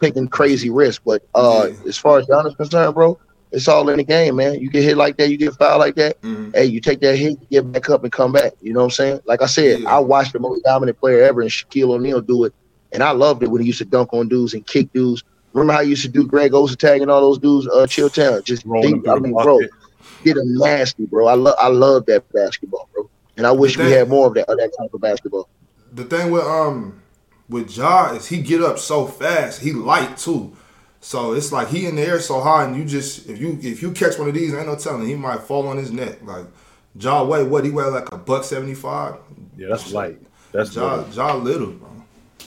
taking crazy risks. But uh, yeah. as far as Giannis concerned, bro, it's all in the game, man. You get hit like that, you get fouled like that. Mm-hmm. Hey, you take that hit, get back up and come back. You know what I'm saying? Like I said, yeah. I watched the most dominant player ever, and Shaquille O'Neal do it, and I loved it when he used to dunk on dudes and kick dudes. Remember how he used to do Greg Ostertag and all those dudes, uh, Chill Town? Just think, I mean, bro, get a nasty, bro. I love, I love that basketball, bro. And I wish thing, we had more of that of that type of basketball. The thing with um with Ja is he get up so fast. He light too. So it's like he in the air so high, and you just if you if you catch one of these, ain't no telling he might fall on his neck. Like Ja weigh what he weigh like a buck seventy five. Yeah, that's light. That's Ja little. Ja little, bro.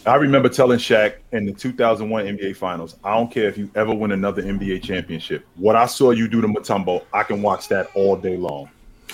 I remember telling Shaq in the 2001 NBA Finals, I don't care if you ever win another NBA championship. What I saw you do to Mutombo, I can watch that all day long.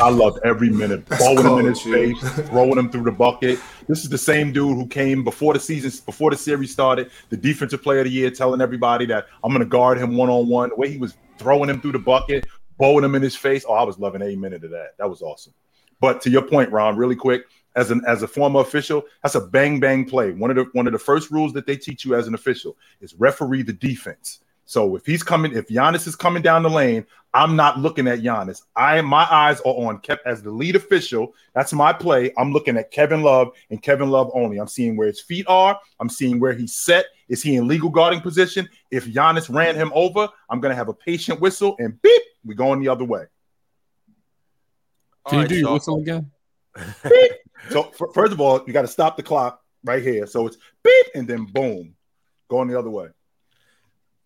I loved every minute, throwing him in his face, throwing him through the bucket. This is the same dude who came before the season, before the series started, the defensive player of the year, telling everybody that I'm going to guard him one on one. The way he was throwing him through the bucket, bowling him in his face. Oh, I was loving every minute of that. That was awesome. But to your point, Ron, really quick, as an as a former official, that's a bang bang play. One of the one of the first rules that they teach you as an official is referee the defense. So if he's coming, if Giannis is coming down the lane, I'm not looking at Giannis. I my eyes are on Kev as the lead official. That's my play. I'm looking at Kevin Love and Kevin Love only. I'm seeing where his feet are. I'm seeing where he's set. Is he in legal guarding position? If Giannis ran him over, I'm gonna have a patient whistle and beep, we're going the other way. Can you Alright, do your so- whistle again? So f- first of all, you got to stop the clock right here. So it's beep and then boom, going the other way.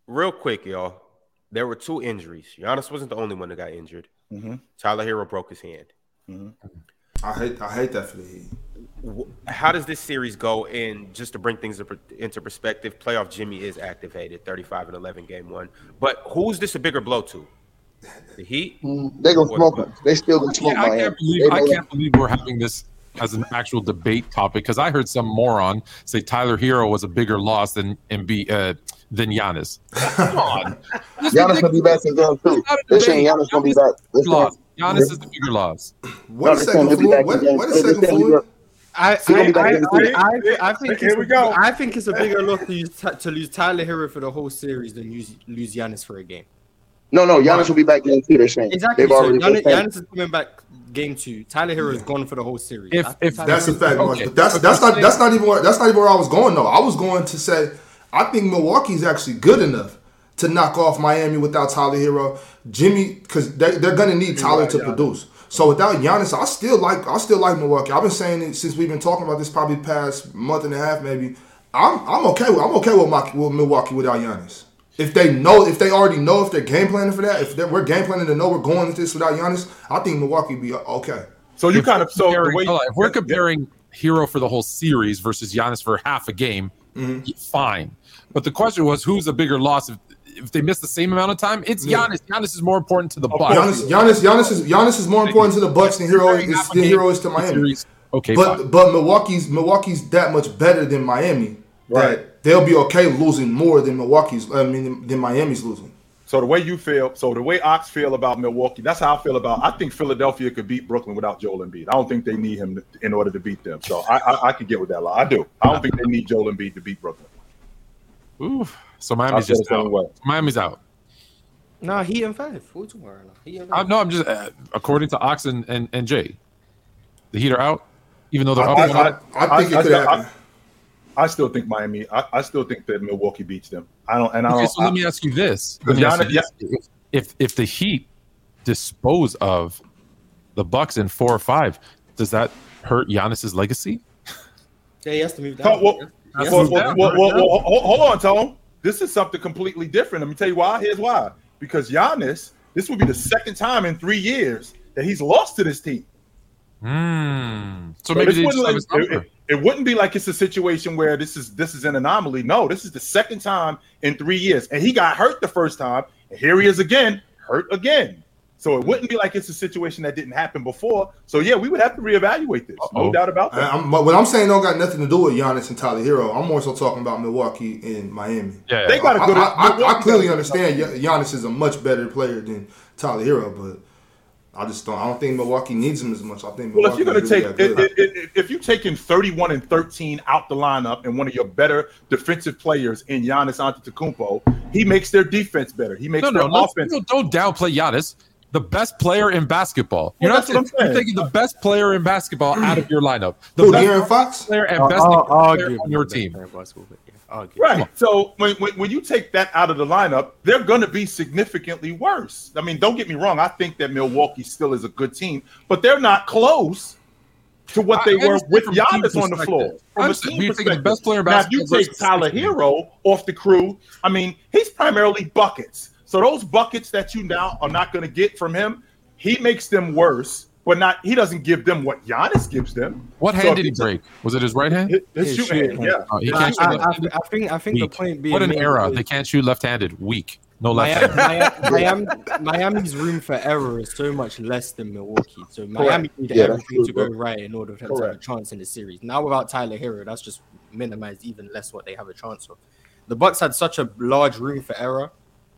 Real quick, y'all. There were two injuries. Giannis wasn't the only one that got injured. Mhm. Tyler Herro broke his hand. I hate I hate that for the Heat. How does this series go? And just to bring things into perspective, playoff Jimmy is activated, 35 and 11, game one. But who's this a bigger blow to? The Heat? Mm, They gonna smoke them. They still gonna smoke Yeah, I Miami. can't believe I can't believe we're having this as an actual debate topic because I heard some moron say Tyler Herro was a bigger loss than Embi uh, than Giannis. Come on, Giannis is gonna be back in game too. This ain't They're. Giannis gonna be back. They're loss. Giannis is the bigger loss. What a they're second fool. What, what a second saying he'll be fool. I, I, So he'll be back I, I. I, I think Here it's we a, go. I think it's a bigger loss to to lose Tyler Herro for the whole series than lose lose Giannis for a game. No, no, Giannis will be back game two. They're saying Exactly. They've So already. Giannis, Giannis is coming back game two. Tyler Herro is gone for the whole series. If- if- Tyler That's a fact, Okay. But that's that's not that's not even where that's not even where I was going though. I was going to say I think Milwaukee's actually good enough to knock off Miami without Tyler Herro, Jimmy, because they, they're gonna need Tyler to produce. So without Giannis, I still like I still like Milwaukee. I've been saying it since we've been talking about this probably past month and a half maybe. I'm I'm okay with I'm okay with, my, with Milwaukee without Giannis. If they know, if they already know, if they're game planning for that, if we're game planning to know we're going with this without Giannis, I think Milwaukee be okay. So you If kind of so the way on, if we're Yeah, comparing Herro for the whole series versus Giannis for half a game, Mm-hmm. fine. But the question was, who's a bigger loss if, if they miss the same amount of time? It's Yeah. Giannis. Giannis is more important to the Bucks. course. Giannis, Giannis, Giannis is Giannis is more important to the Bucks than Herro is than Herro is to the Miami. series, Okay, But fine. but Milwaukee's Milwaukee's that much better than Miami. Right. That they'll be okay losing more than Milwaukee's. I mean than Miami's losing. So the way you feel, so the way Ox feel about Milwaukee, that's how I feel about. I think Philadelphia could beat Brooklyn without Joel Embiid. I don't think they need him in order to beat them. So I, I, I could get with that. Lie. I do. I don't think they need Joel Embiid to beat Brooklyn. Ooh, so Miami's just out. way. Miami's out. No, he and five. What tomorrow? you talking about right now? He and five. no, I'm just uh, according to Ox and, and, and Jay, the Heat are out, even though they're I, up. I, one. I, I think I- it could I- happen. I still think Miami. I, I still think that Milwaukee beats them. I don't. And I Okay, don't. so let I- me ask you this: Let me Giannis- ask you this. If, if if the Heat dispose of the Bucks in four or five, does that hurt Giannis's legacy? Yeah, he has to move So, down. well, well, well, well, down. well, well, well, hold- hold on, Tone. This is something completely different. Let me tell you why. Here's why. Because Giannis, this will be the second time in three years that he's lost to this team. Hmm. So, So maybe this they just wouldn't have like- his it, number. it- it wouldn't be like it's a situation where this is this is an anomaly. No, this is the second time in three years, and he got hurt the first time, and here he is again, hurt again. So it wouldn't be like it's a situation that didn't happen before. So yeah, we would have to reevaluate this, no Uh-oh. doubt about that. I'm, but what I'm saying don't got nothing to do with Giannis and Tyler Herro. I'm more so talking about Milwaukee and Miami. yeah, They got a I, good. I, I, I Milwaukee clearly understand Gian- Giannis is a much better player than Tyler Herro, but I just don't. I don't think Milwaukee needs him as much. I think Well, if you're going to really take, that if, if, if you're taking 31 and 13 out the lineup and one of your better defensive players in Giannis Antetokounmpo, he makes their defense better. He makes no, their no, let's- offense. no, don't downplay Giannis. The best player in basketball. You're Well, not that's what I'm taking, you're saying. taking the best player in basketball out of your lineup. The Who, best De'Aaron Fox? player and best I'll- I'll player on your team. Best player in basketball, but yeah, I'll give Right. So when, when when you take that out of the lineup, they're going to be significantly worse. I mean, don't get me wrong. I think that Milwaukee still is a good team, but they're not close to what I they were with from Giannis on the floor. From a team We're the perspective. best player Now, if you take Tyler. Herro off the crew, I mean, he's primarily buckets. So those buckets that you now are not going to get from him, he makes them worse. But not he doesn't give them what Giannis gives them. What So hand if did he you take- break? Was it his right hand? His, his His shooting shooting hand, yeah. Oh, he I, can't shoot I, I. I think I think the point being What an made era! is They can't shoot left-handed. Weak. No left Miami. Miami, Miami, Miami's room for error is so much less than Milwaukee. So Miami need Yeah, everything true, to go bro. right in order for them to have a chance in the series. Now without Tyler Herro, that's just minimized even less what they have a chance of. The Bucks had such a large room for error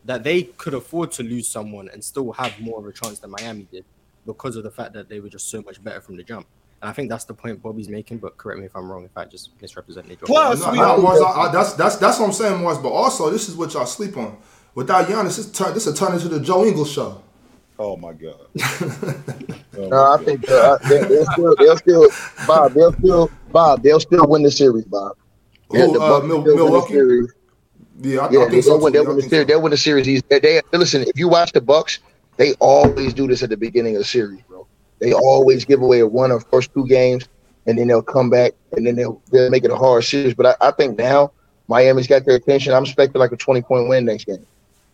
that they could afford to lose someone and still have more of a chance than Miami did because of the fact that they were just so much better from the jump. And I think that's the point Bobby's making. But correct me if I'm wrong if I just misrepresented. your Plus, No, we no, know- I, I, that's that's that's what I'm saying, Morris. But also, this is what y'all sleep on. Without Giannis, this turn this is a turn into the Joe Ingles show. Oh my god. Oh, No, I my think uh, they, they'll still, they'll still, Bob, they'll still, Bob, they'll still win the series, Bob. Yeah, Who, the uh, Bucks Mil- still win the Milwaukee? series. Yeah, I, Yeah, I they, think so will win, too. they'll win the series. so. They'll win the series. He's- They, they listen. If you watch the Bucks, they always do this at the beginning of the series, bro. They always give away one of first two games, and then they'll come back and then they'll, they'll make it a hard series. But I, I think now Miami's got their attention. I'm expecting like a 20 point win next game.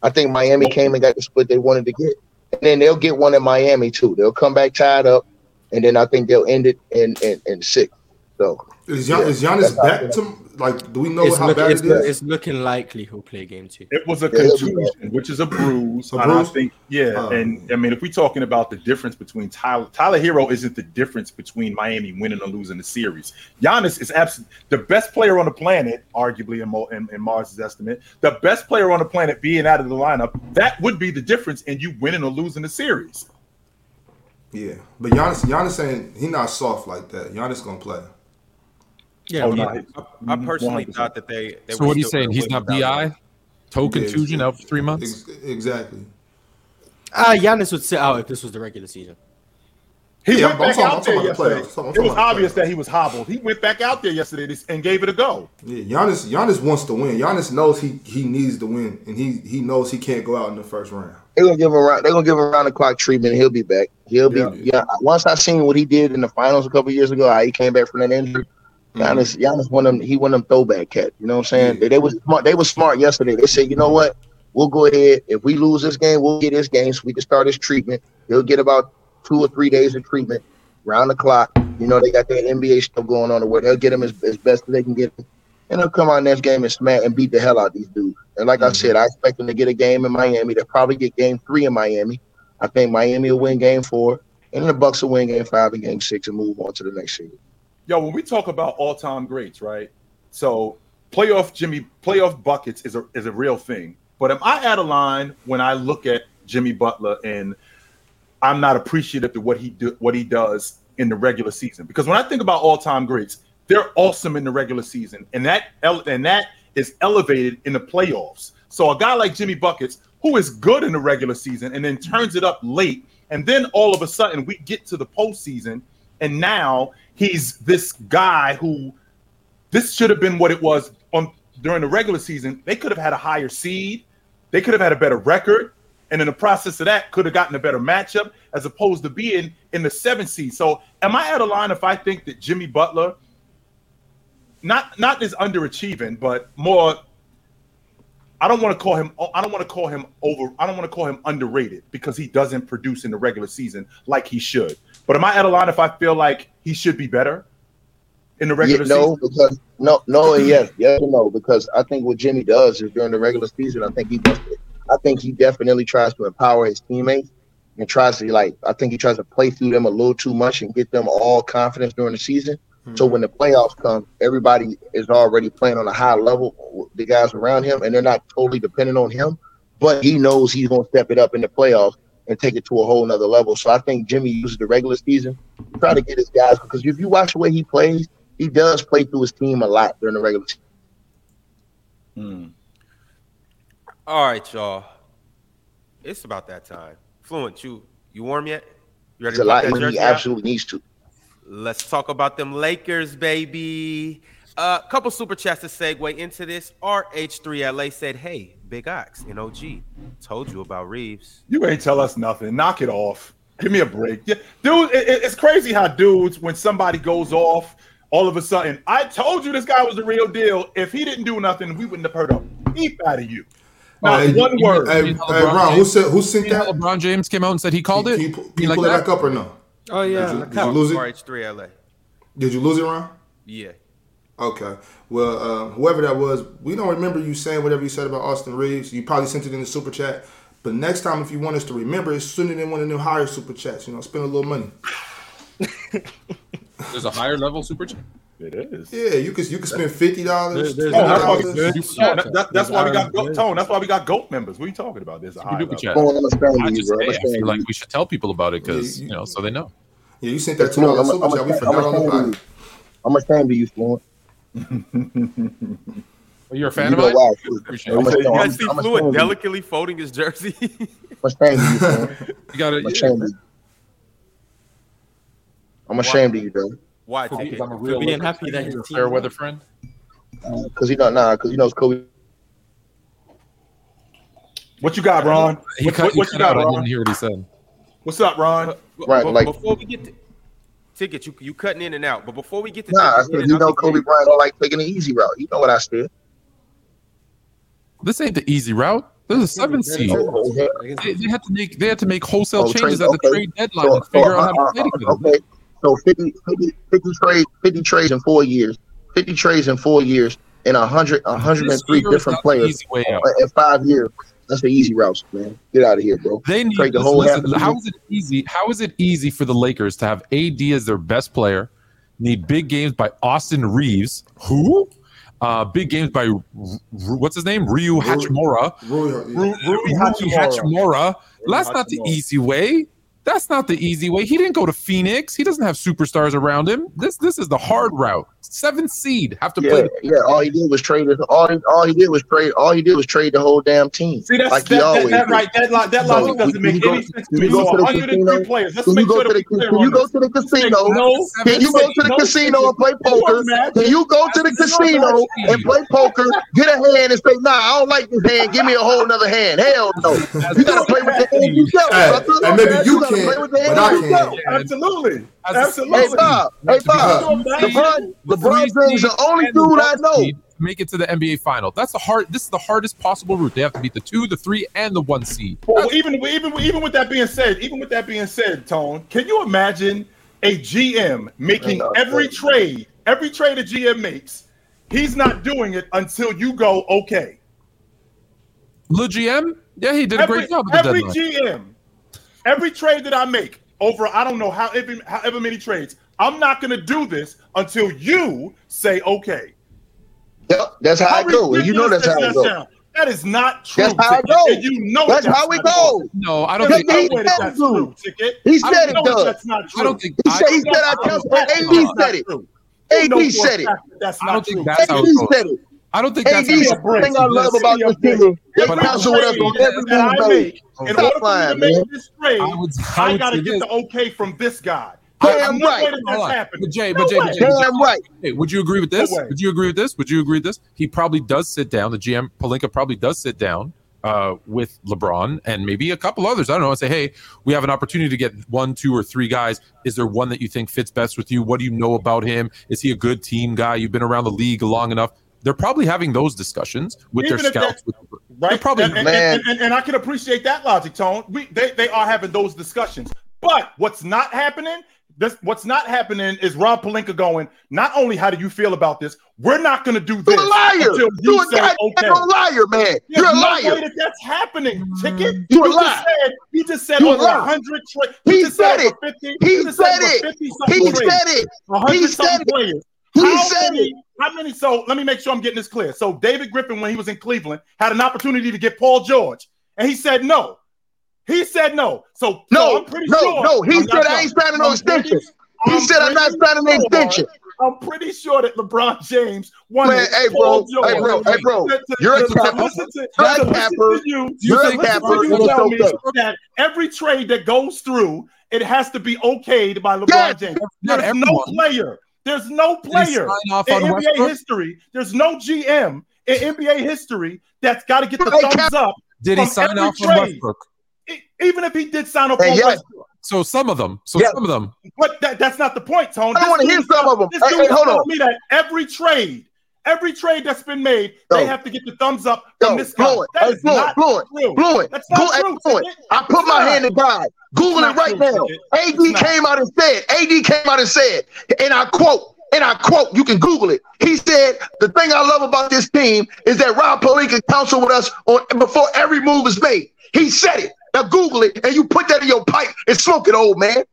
I think Miami came and got the split they wanted to get, and then they'll get one in Miami too. They'll come back tied up, and then I think they'll end it in in, in six. So Is, Gian, is Giannis That's how I back to like? Do we know It's, how look, bad it's, it is? it's looking likely he'll play game two. It was a Yeah, contusion, which is a bruise. A and I think, yeah, Oh. and I mean, if we're talking about the difference between Tyler, Tyler Herro isn't the difference between Miami winning or losing the series. Giannis is absolutely the best player on the planet, arguably in, Mo, in, in Marz's estimate. The best player on the planet being out of the lineup, that would be the difference in you winning or losing the series. yeah, but Giannis, Giannis ain't he not soft like that. Giannis gonna play. Yeah, Oh, but- no, I, I personally 100%. thought that they. they So were what are you still saying? gonna He's not bi, him. toe Yeah, contusion out for three months. Ex- exactly. Ah, Giannis would sit out if this was the regular season. He Yeah, went I'm back talking- out there talking about the yesterday. It was obvious that he was hobbled. He went back out there yesterday and gave it a go. Yeah, Giannis, Giannis wants to win. Giannis knows he he needs to win, and he he knows he can't go out in the first round. they're gonna give him around. They're gonna give him around the clock treatment. and He'll be back. He'll be Yeah. yeah. Once I seen what he did in the finals a couple years ago, how he came back from that injury. Giannis, mm-hmm. Giannis one of them. He one of them throwback cats. You know what I'm saying? Yeah. They, they was smart. They was smart yesterday. They said, you know what? We'll go ahead. If we lose this game, we'll get this game so we can start his treatment. He'll get about two or three days of treatment round the clock. You know, they got that NBA stuff going on where they'll get him as, as best as they can get him. And they'll come out next game and smack and beat the hell out of these dudes. And like I mm-hmm. said, I expect them to get a game in Miami. They'll probably get game three in Miami. I think Miami will win game four. And then the Bucks will win game five and game six and move on to the next series. Yo, when we talk about all-time greats, right? So playoff Jimmy, playoff buckets is a is a real thing. But am I out of line when I look at Jimmy Butler and I'm not appreciative of what he do what he does in the regular season? Because when I think about all-time greats, they're awesome in the regular season, and that and that is elevated in the playoffs. So a guy like Jimmy Buckets, who is good in the regular season and then turns it up late, and then all of a sudden we get to the postseason, and now he's this guy who this should have been what it was on during the regular season. They could have had a higher seed, they could have had a better record, and in the process of that, could have gotten a better matchup as opposed to being in the seventh seed. So, am I out of line if I think that Jimmy Butler, not not is underachieving, but more I don't want to call him. I don't want to call him over. I don't want to call him underrated because he doesn't produce in the regular season like he should. But am I out a line if I feel like he should be better in the Yeah, regular no, season? because no, no, and yes, yes and no. Because I think what Jimmy does is during the regular season, I think he does. I think he definitely tries to empower his teammates and tries to like. I think he tries to play through them a little too much and get them all confidence during the season. So hmm. when the playoffs come, everybody is already playing on a high level. The guys around him, and they're not totally dependent on him. But he knows he's going to step it up in the playoffs and take it to a whole nother level. So I think Jimmy uses the regular season to try to get his guys because if you watch the way he plays, he does play through his team a lot during the regular season. Hmm. All right, y'all. It's about that time. Fluent, you you warm yet? You ready It's a to lot that he jersey out? absolutely needs to. Let's talk about them Lakers, baby. A uh, couple super chats to segue into this. RH3LA said, Hey, Big Ox and OG, told you about Reaves. You ain't tell us nothing. Knock it off. Give me a break, yeah, dude. It, it- it's crazy how dudes, when somebody goes off, all of a sudden, I told you this guy was the real deal. If he didn't do nothing, we wouldn't have heard a peep out of you. Not Hey, one you- word. Hey, hey, LeBron Ron, who said who sent You know that? LeBron James came out and said he called it. Can you, pu- You can you like pull it back up or no? Oh yeah, Did you, did you lose it? RH3LA. Did you lose it, Ron? Yeah. Okay. Well, uh, whoever that was, we don't remember you saying whatever you said about Austin Reaves. You probably sent it in the super chat. But next time, if you want us to remember, it, send it in one of them higher super chats. You know, spend a little money. There's a higher level super chat. It is. Yeah, you could you could spend fifty dollars. Oh, that's why we, $20. no, that- that- that's why we got goat tone. That's why we got goat members. What are you talking about? There's a high Super level. chat. Come on, I'm gonna stand I with you, just, bro. I'm I feel like we should tell people about it because Yeah, you- you know, so they know. Yeah, you sent that to Come on, us I'm super gonna chat. We I'm forgot all gonna about stand it. with you. I'm gonna stand with you, Fluent. Are you a fan You of know mine? why? too. Appreciate I'm it. a- You no, I'm- guys see I'm Fluid ashamed of mine. you. guys see Fluid delicately folding his jersey. I'm ashamed of you, man. You got I'm to. ashamed of you. I'm ashamed of you, though. Why? Because I'm a For real being happy that you're his a fair weather friend. Because you know, nah, because you know it's Kobe. What you got, Ron? He What, cut, what, he what cut you got, out. I Ron? didn't hear what he said. What's up, Ron? Right, But like- before we get to ticket, you you cutting in and out. But before we get to Nah, I said you know Kobe. Bryant don't like taking the easy route. You know what I said. This ain't the easy route. This is a seven seed. Oh, yeah. They, they had to make they had to make wholesale Oh, changes trade- at the okay. trade deadline So, and figure so, out how uh, to play uh, okay, so 50, 50, 50 trades, 50 trades in four years, 50 trades in four years, and 100, 103 This year is different players Easy way out. in five years. That's the easy route, man. Get out of here, bro. They need Trade the listen, whole listen, of the how league. is it easy? How is it easy for the Lakers to have AD as their best player? Need big games by Austin Reaves, who? Uh, big games by R- R- what's his name? Rui Hachimura. Rui, Ru- yeah. Rui Rui Hachimura. Hachimura. That's not the easy way. That's not the easy way. He didn't go to Phoenix. He doesn't have superstars around him. This this is the hard route. Seventh seed have to Yeah, play. yeah. All he did was trade. All he, all he did was trade. All he did was trade the whole damn team. See, that's like he that, that, always that right. That, lo- that So, logic doesn't make go- any sense to me. you go So to the 103 casino- players. Let's Can make you go sure to the we clear you go to the casino? No, Can you go to the casino and play poker? Can you go to the casino and play poker? Get a hand and say, "Nah, I don't like this hand. Give me a whole another hand." Hell no. You gotta play with the hand you dealt. Hey, brother. and maybe you gotta can, play with the hand but I can. dealt. Absolutely. As Absolutely. Hey Bob, hey Bob, Because LeBron, the LeBron James the only dude I know. Make it to the NBA final. That's the hard. This is the hardest possible route. They have to beat the two, the three, and the one seed. Well, even even even with that being said, even with that being said, Tone, can you imagine a GM making every trade, every trade a GM makes, he's not doing it until you go okay. Le GM, yeah, he did a great job at the every deadline. GM, every trade that I make over I don't know how even however many trades, I'm not going to do this until you say okay. Yep, that's how it goes. You know that's how it goes. goes. That is not true. That's how it Ticket, goes. and you know That's how it not true. No, I don't Yeah, think. he No way that said that's so. true, Ticket. He said it know does. That's not true. I don't think. He I, said he said I I tell AD said it. true. AD said it. fact that That's I not don't think true. that's how AD it goes. Said it. I don't think AD that's. said Give me a the break. thing I love Give about this team. They Every counsel with us trade on every that I move make, in Stop order for me lying, to make man. this trade, I would- I I got to get this. the okay from this guy. Damn no right. way that's Hold But Jay, but Jay, way. but Jay, but Jay, Damn right. Hey, would you agree with this? No would you agree with this? Would you agree with this? He probably does sit down. The GM Pelinka probably does sit down uh, with LeBron and maybe a couple others. I don't know. And say, hey, we have an opportunity to get one, two, or three guys. Is there one that you think fits best with you? What do you know about him? Is he a good team guy? You've been around the league long enough. They're probably having those discussions with Even their scouts. that's- With, right? Probably and, and, and, and, and I can appreciate that logic, Tone. We they, they are having those discussions. But what's not happening? This what's not happening is Rob Pelinka going. Not only how do you feel about this? We're not going to do this You're a liar. until You're you a say goddamn okay. liar, man. There's You're a no liar. way that that's happening. Ticket. Mm. you're a just liar. said you just said You a over hundred trades. He just said over 50, He you said it. 50 He something trades. said it. He said it. Players. He how said many, it. How many? So let me make sure I'm getting this clear. So David Griffin, when he was in Cleveland, had an opportunity to get Paul George, and he said no. He said no. So so No, I'm pretty no, sure. no. No, he I'm said I ain't signing no extension. He I'm said I'm not pretty signing an extension. I'm pretty sure that LeBron James wanted Man, hey bro, Paul George hey bro, hey bro. to- to- You're a capper. listen to- You're a listen capper. to you. You're a capper, you tell me that every trade that goes through, it has to be okayed by LeBron Yes. James. There's no player. There's no player off in on NBA Westbrook? history. There's no GM in NBA history that's got to get the thumbs Cap- up. Did he sign every off on trade. Westbrook? Even if he did sign up Hey, on yes. Westbrook. So some of them. So Yeah. some of them. But that, that's not the point, Tone. I wanna hear some of them. This Hey, dude hey, hold on. me that every trade, every trade that's been made, Yo. they have to get the thumbs up from Yo, this guy. Fluent, That hey, is not Fluent, true. Fluent. That's not hey, true. Ticket. I put It's my not. hand in God. Google it right true, now. AD not. came out and said, AD came out and said, and I quote, and I quote, you can Google it. He said, the thing I love about this team is that Rob Pelinka counsel with us on before every move is made. He said it. Now Google it and you put that in your pipe and smoke it, old man.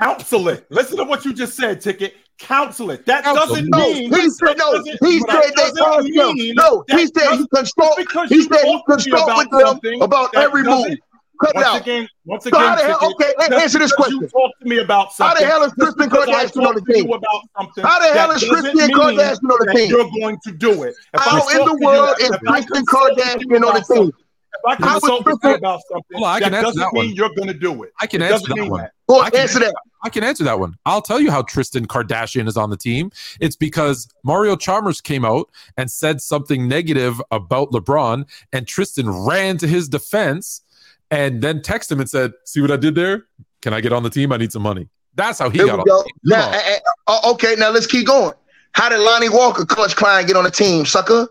Counsel it. Listen to what you just said, Ticket. Counsel it. That doesn't No, mean. he said no. He said they caused him. No, he said he consult. He said he consult about with them about every move. Cut it once out. again, once So again, how the hell? Okay, answer this because You question. talk to me about something. How the hell is Tristan Kardashian on the team? about something. How the hell is Tristan Kardashian on the team? You're going to do it. If I How in the you- world is if I Tristan consult with you Kardashian on the team? If I can consult with you about something, Hold on, I can that answer doesn't that mean one. you're going to do it. I can It answer doesn't that one. that. Go I can answer that. I can answer that one. I'll tell you how Tristan Kardashian is on the team. It's because Mario Chalmers came out and said something negative about LeBron, and Tristan ran to his defense and then texted him and said, "See what I did there? Can I get on the team? I need some money." That's how he Here got we on. go. the team. Now, on. eh, eh, oh, okay, now let's keep going. How did Lonnie Walker, Clutch Klein get on the team, sucker?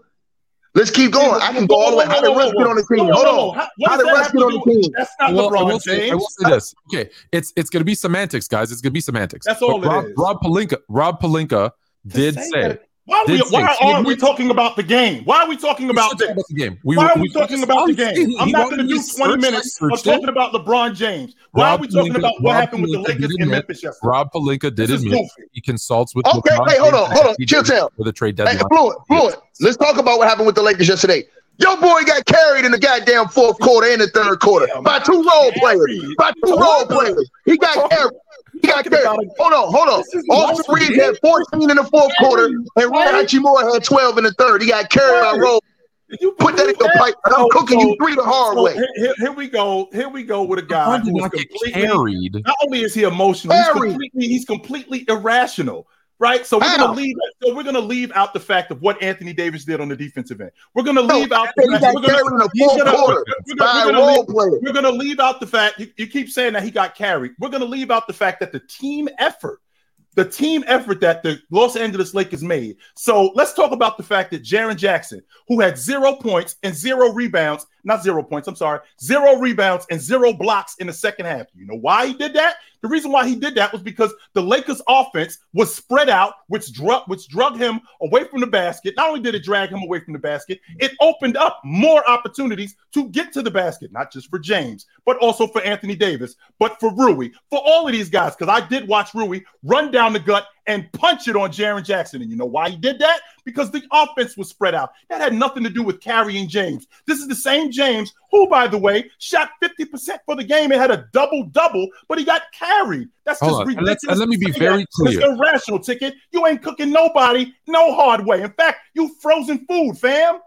Let's keep going. I can go all the way. How did Russ get on the team? Hold on. How did Russ get on the team? That's not I will, I LeBron will say, I will say this. Okay, it's it's going to be semantics, guys. It's going to be semantics. That's all But it Rob, is. Rob Pelinka. Rob Pelinka did say say. that. Why, are we, why he are we admits- talking about the game? Why are we talking We about this? about the game. We, Why are we we- talking about the game? He- I'm he not going to do 20 minutes of searched it. talking about LeBron James. Why Rob are we talking Pelinka- about what Rob happened with the Lakers in admit- Memphis yesterday? Rob Pelinka did This admit goofy. he consults with. Okay, LeBron wait, hold on, hold on. he Chill did town. for the trade Hey, deadline. Fluent, Fluent. Let's talk about what happened with the Lakers yesterday. Your boy got carried in the goddamn fourth quarter and the third quarter by two role players. By two role players. He got carried. He got talking carried. about a- Hold on, hold on. This is Austin Washington. Reaves had 14 in the fourth quarter, and Ron Hachimura had 12 in the third. He got carried by role. You Put that in believe your pipe. and I'm So- cooking so- you three the hard so way. here, here- here we go. Here we go with a guy LeBron did who is not completely. carried. Not only is he emotional, he's completely, he's completely irrational. Right, so we're gonna leave. So we're gonna leave out the fact of what Anthony Davis did on the defensive end. We're gonna No, leave out the fact. We're gonna, carried the he's fourth we're gonna- by we're a gonna leave- we're going to leave out the fact you, you keep saying that he got carried. We're going to leave out the fact that the team effort, the team effort that the Los Angeles Lakers made. So let's talk about the fact that Jaren Jackson, who had zero points and zero rebounds, not zero points, I'm sorry, zero rebounds and zero blocks in the second half. You know why he did that? The reason why he did that was because the Lakers offense was spread out, which drug which drug him away from the basket. Not only did it drag him away from the basket, it opened up more opportunities to get to the basket, not just for James, but also for Anthony Davis, but for Rui, for all of these guys. Because I did watch Rui run down the gut and punch it on Jaren Jackson. And you know why he did that? Because the offense was spread out. That had nothing to do with carrying James. This is the same James who, by the way, shot 50% for the game and had a double double, but he got carried. That's Hold just on, ridiculous. let's- and let me be say very that. It's clear. irrational, ticket. You ain't cooking nobody no hard way. In fact, you frozen food, fam.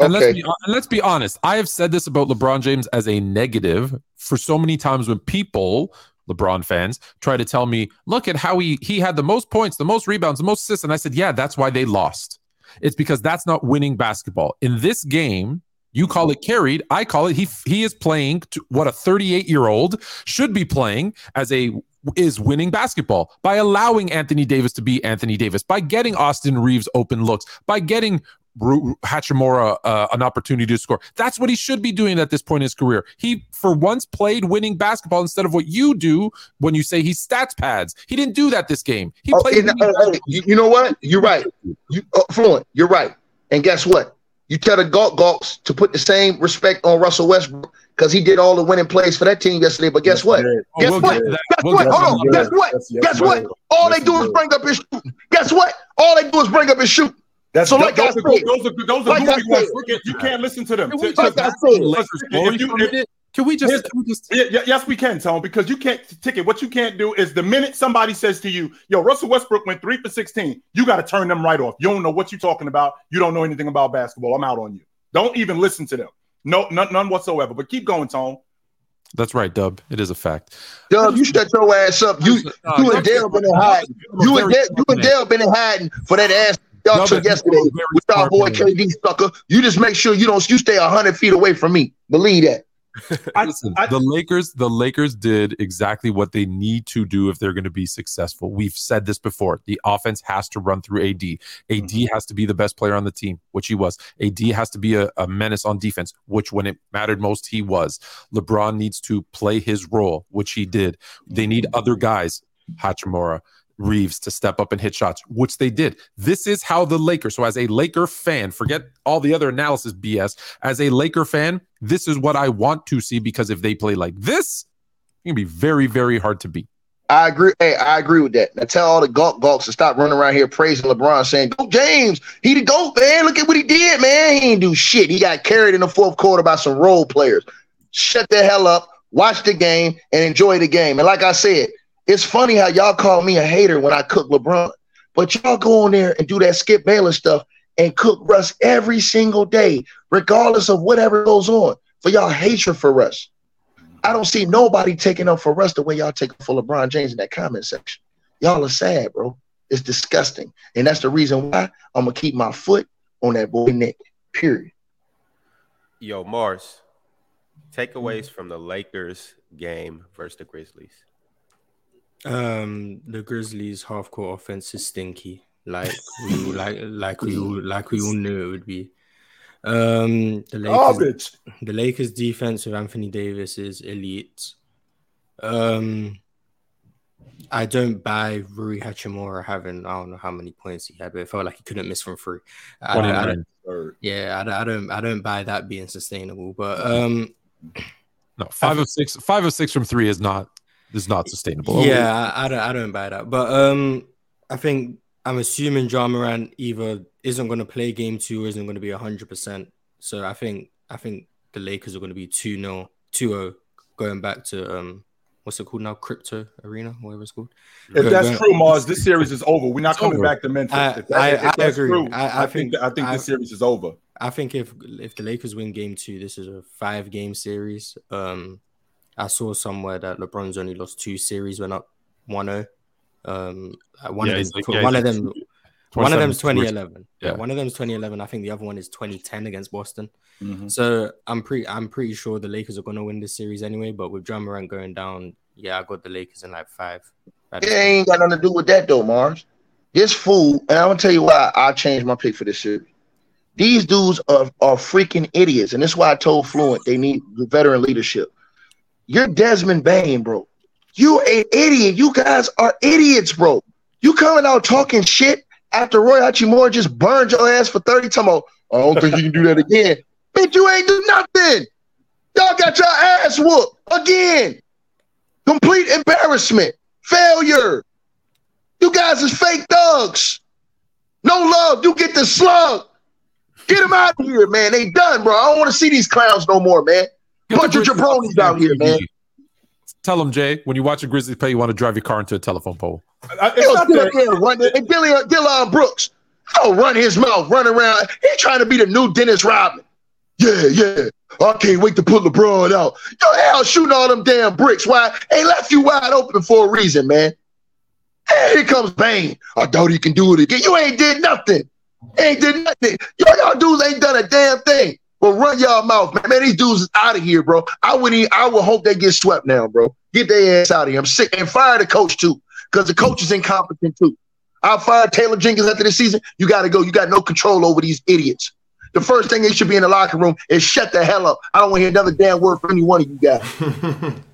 And let's, Okay. be, and let's be honest. I have said this about LeBron James as a negative for so many times when people, LeBron fans, try to tell me, look at how he he had the most points, the most rebounds, the most assists. And I said, yeah, that's why they lost. It's because that's not winning basketball. In this game, you call it carried. I call it he he is playing what a 38 year old should be playing as a is winning basketball by allowing Anthony Davis to be Anthony Davis, by getting Austin Reaves open looks, by getting Hachimura uh, an opportunity to score. That's what he should be doing at this point in his career. He, for once, played winning basketball instead of what you do when you say he's stats pads. He didn't do that this game. He Oh, played. and, uh, uh, you, you know what? You're right. You uh, fluent. You're right. And guess what? You tell the Gawk Gawks to put the same respect on Russell Westbrook because he did all the winning plays for that team yesterday. But guess what? Oh, Guess we'll what? get to that. Guess We'll what? Hold on. Guess what? Yes, yes, Guess yes, what? All they do is bring up his shooting. Guess what? All they do is bring up his shooting. That's So like those, I are, said- those are those are like I goofy ones. said- Look at- You can't listen to them. Can we like I said- if you- if- Can we just? Can we just Yeah, yeah, yes, we can, Tone, because you can't ticket. What you can't do is the minute somebody says to you, "Yo, Russell Westbrook went three for 16," you got to turn them right off. You don't know what you're talking about. You don't know anything about basketball. I'm out on you. Don't even listen to them. No, none, none whatsoever. But keep going, Tone. That's right, Dub. It is a fact. Dub, you shut your ass up. You Uh, you and Dub- Dale been in hiding. You and Dale, you and Dale been in hiding for that ass y'all Dub took yesterday with our boy. KD sucker. You just make sure you don't you stay hundred feet away from me. Believe that. Listen, I- the Lakers, the Lakers did exactly what they need to do if they're going to be successful. We've said this before. The offense has to run through AD. AD Mm-hmm. has to be the best player on the team, which he was. AD has to be a, a menace on defense, which when it mattered most, he was. LeBron needs to play his role, which he did. They need other guys, Hachimura, Reaves, to step up and hit shots, which they did. This is how the Lakers, so as a Laker fan, forget all the other analysis BS. As a Laker fan, this is what I want to see because if they play like this, to be very, very hard to beat. I agree. Hey, I agree with that. Now tell all the gawk gawks to stop running around here praising LeBron, saying, "Go James, he the goat, man. Look at what he did, man. He ain't do shit. He got carried in the fourth quarter by some role players. Shut the hell up. watch the game, and enjoy the game. And like I said, it's funny how y'all call me a hater when I cook LeBron, but y'all go on there and do that Skip Bayless stuff and cook Russ every single day, regardless of whatever goes on. For y'all hatred for Russ. I don't see nobody taking up for Russ the way y'all take up for LeBron James in that comment section. Y'all are sad, bro. It's disgusting. And that's the reason why I'm gonna keep my foot on that boy neck. Period. Yo, Marz, takeaways from the Lakers game versus the Grizzlies. Um, the Grizzlies half court offense is stinky, like we like like we all, like we all knew it would be. Um, the Lakers, Garbage. the Lakers defense with Anthony Davis is elite. Um, I don't buy Rui Hachimura having I don't know how many points he had, but it felt like he couldn't miss from three. I don't, I don't, yeah, I don't, I don't, I don't buy that being sustainable. But um, No, five of six. Five of six from three is not is not sustainable. Yeah, I, I don't I don't buy that. But um I think I'm assuming Ja Morant either isn't going to play game two or isn't going to be hundred percent. So I think I think the Lakers are going to be 2-0, 2-0 going back to um what's it called now? Crypto Arena, whatever it's called. If Go- that's true, Marz, this series is over. We're not It's coming over. back to Memphis. I- if that- I- if I that's agree. true, I- I I, think think- I think I- this series is over. I think if if the Lakers win game two, this is a five game series. Um I saw somewhere that LeBron's only lost two series when up 1-0. Um uh, one Yeah, of them like- yeah, one of them One of them's 2011. Yeah. Yeah. one of them's 2011. I think the other one is 2010 against Boston. Mhm. So I'm pretty I'm pretty sure the Lakers are gonna win this series anyway. But with Ja Morant going down, yeah, I got the Lakers in like five. At It this ain't got nothing to do with that though, Marz. This fool, and I'm gonna tell you why I changed my pick for this series. These dudes are, are freaking idiots, and this is why I told Fluent they need veteran leadership. You're Desmond Bane, bro. You an idiot. You guys are idiots, bro. You coming out talking shit after Rui Hachimura just burned your ass for 30 time. Oh, I don't think you can do that again. Bitch, you ain't do nothing. Y'all got your ass whooped again. Complete embarrassment. Failure. You guys is fake thugs. No love. You get the slug. Get them out of here, man. They done, bro. I don't want to see these clowns no more, man. Get Bunch of jabronis out here, man. Tell them, Jay, when you watch a Grizzlies play, you want to drive your car into a telephone pole. I- it's He'll not sit up there and run. And Dillon, Dillon Brooks, oh, run his mouth, run around. He trying to be the new Dennis Rodman. Yeah, yeah. I can't wait to put LeBron out. Yo, hell, shooting all them damn bricks. Why? They left you wide open for a reason, man. Hey, here comes Bane. I doubt he can do it again. You ain't did nothing. Ain't did nothing. Yo, y'all dudes ain't done a damn thing. Well, run y'all mouth, man. Man, these dudes is out of here, bro. I would even, I would hope they get swept now, bro. Get their ass out of here. I'm sick. And fire the coach too, because the coach is incompetent too. I'll fire Taylor Jenkins after the season. You got to go. You got no control over these idiots. The first thing they should be in the locker room is shut the hell up. I don't want to hear another damn word from any one of you guys.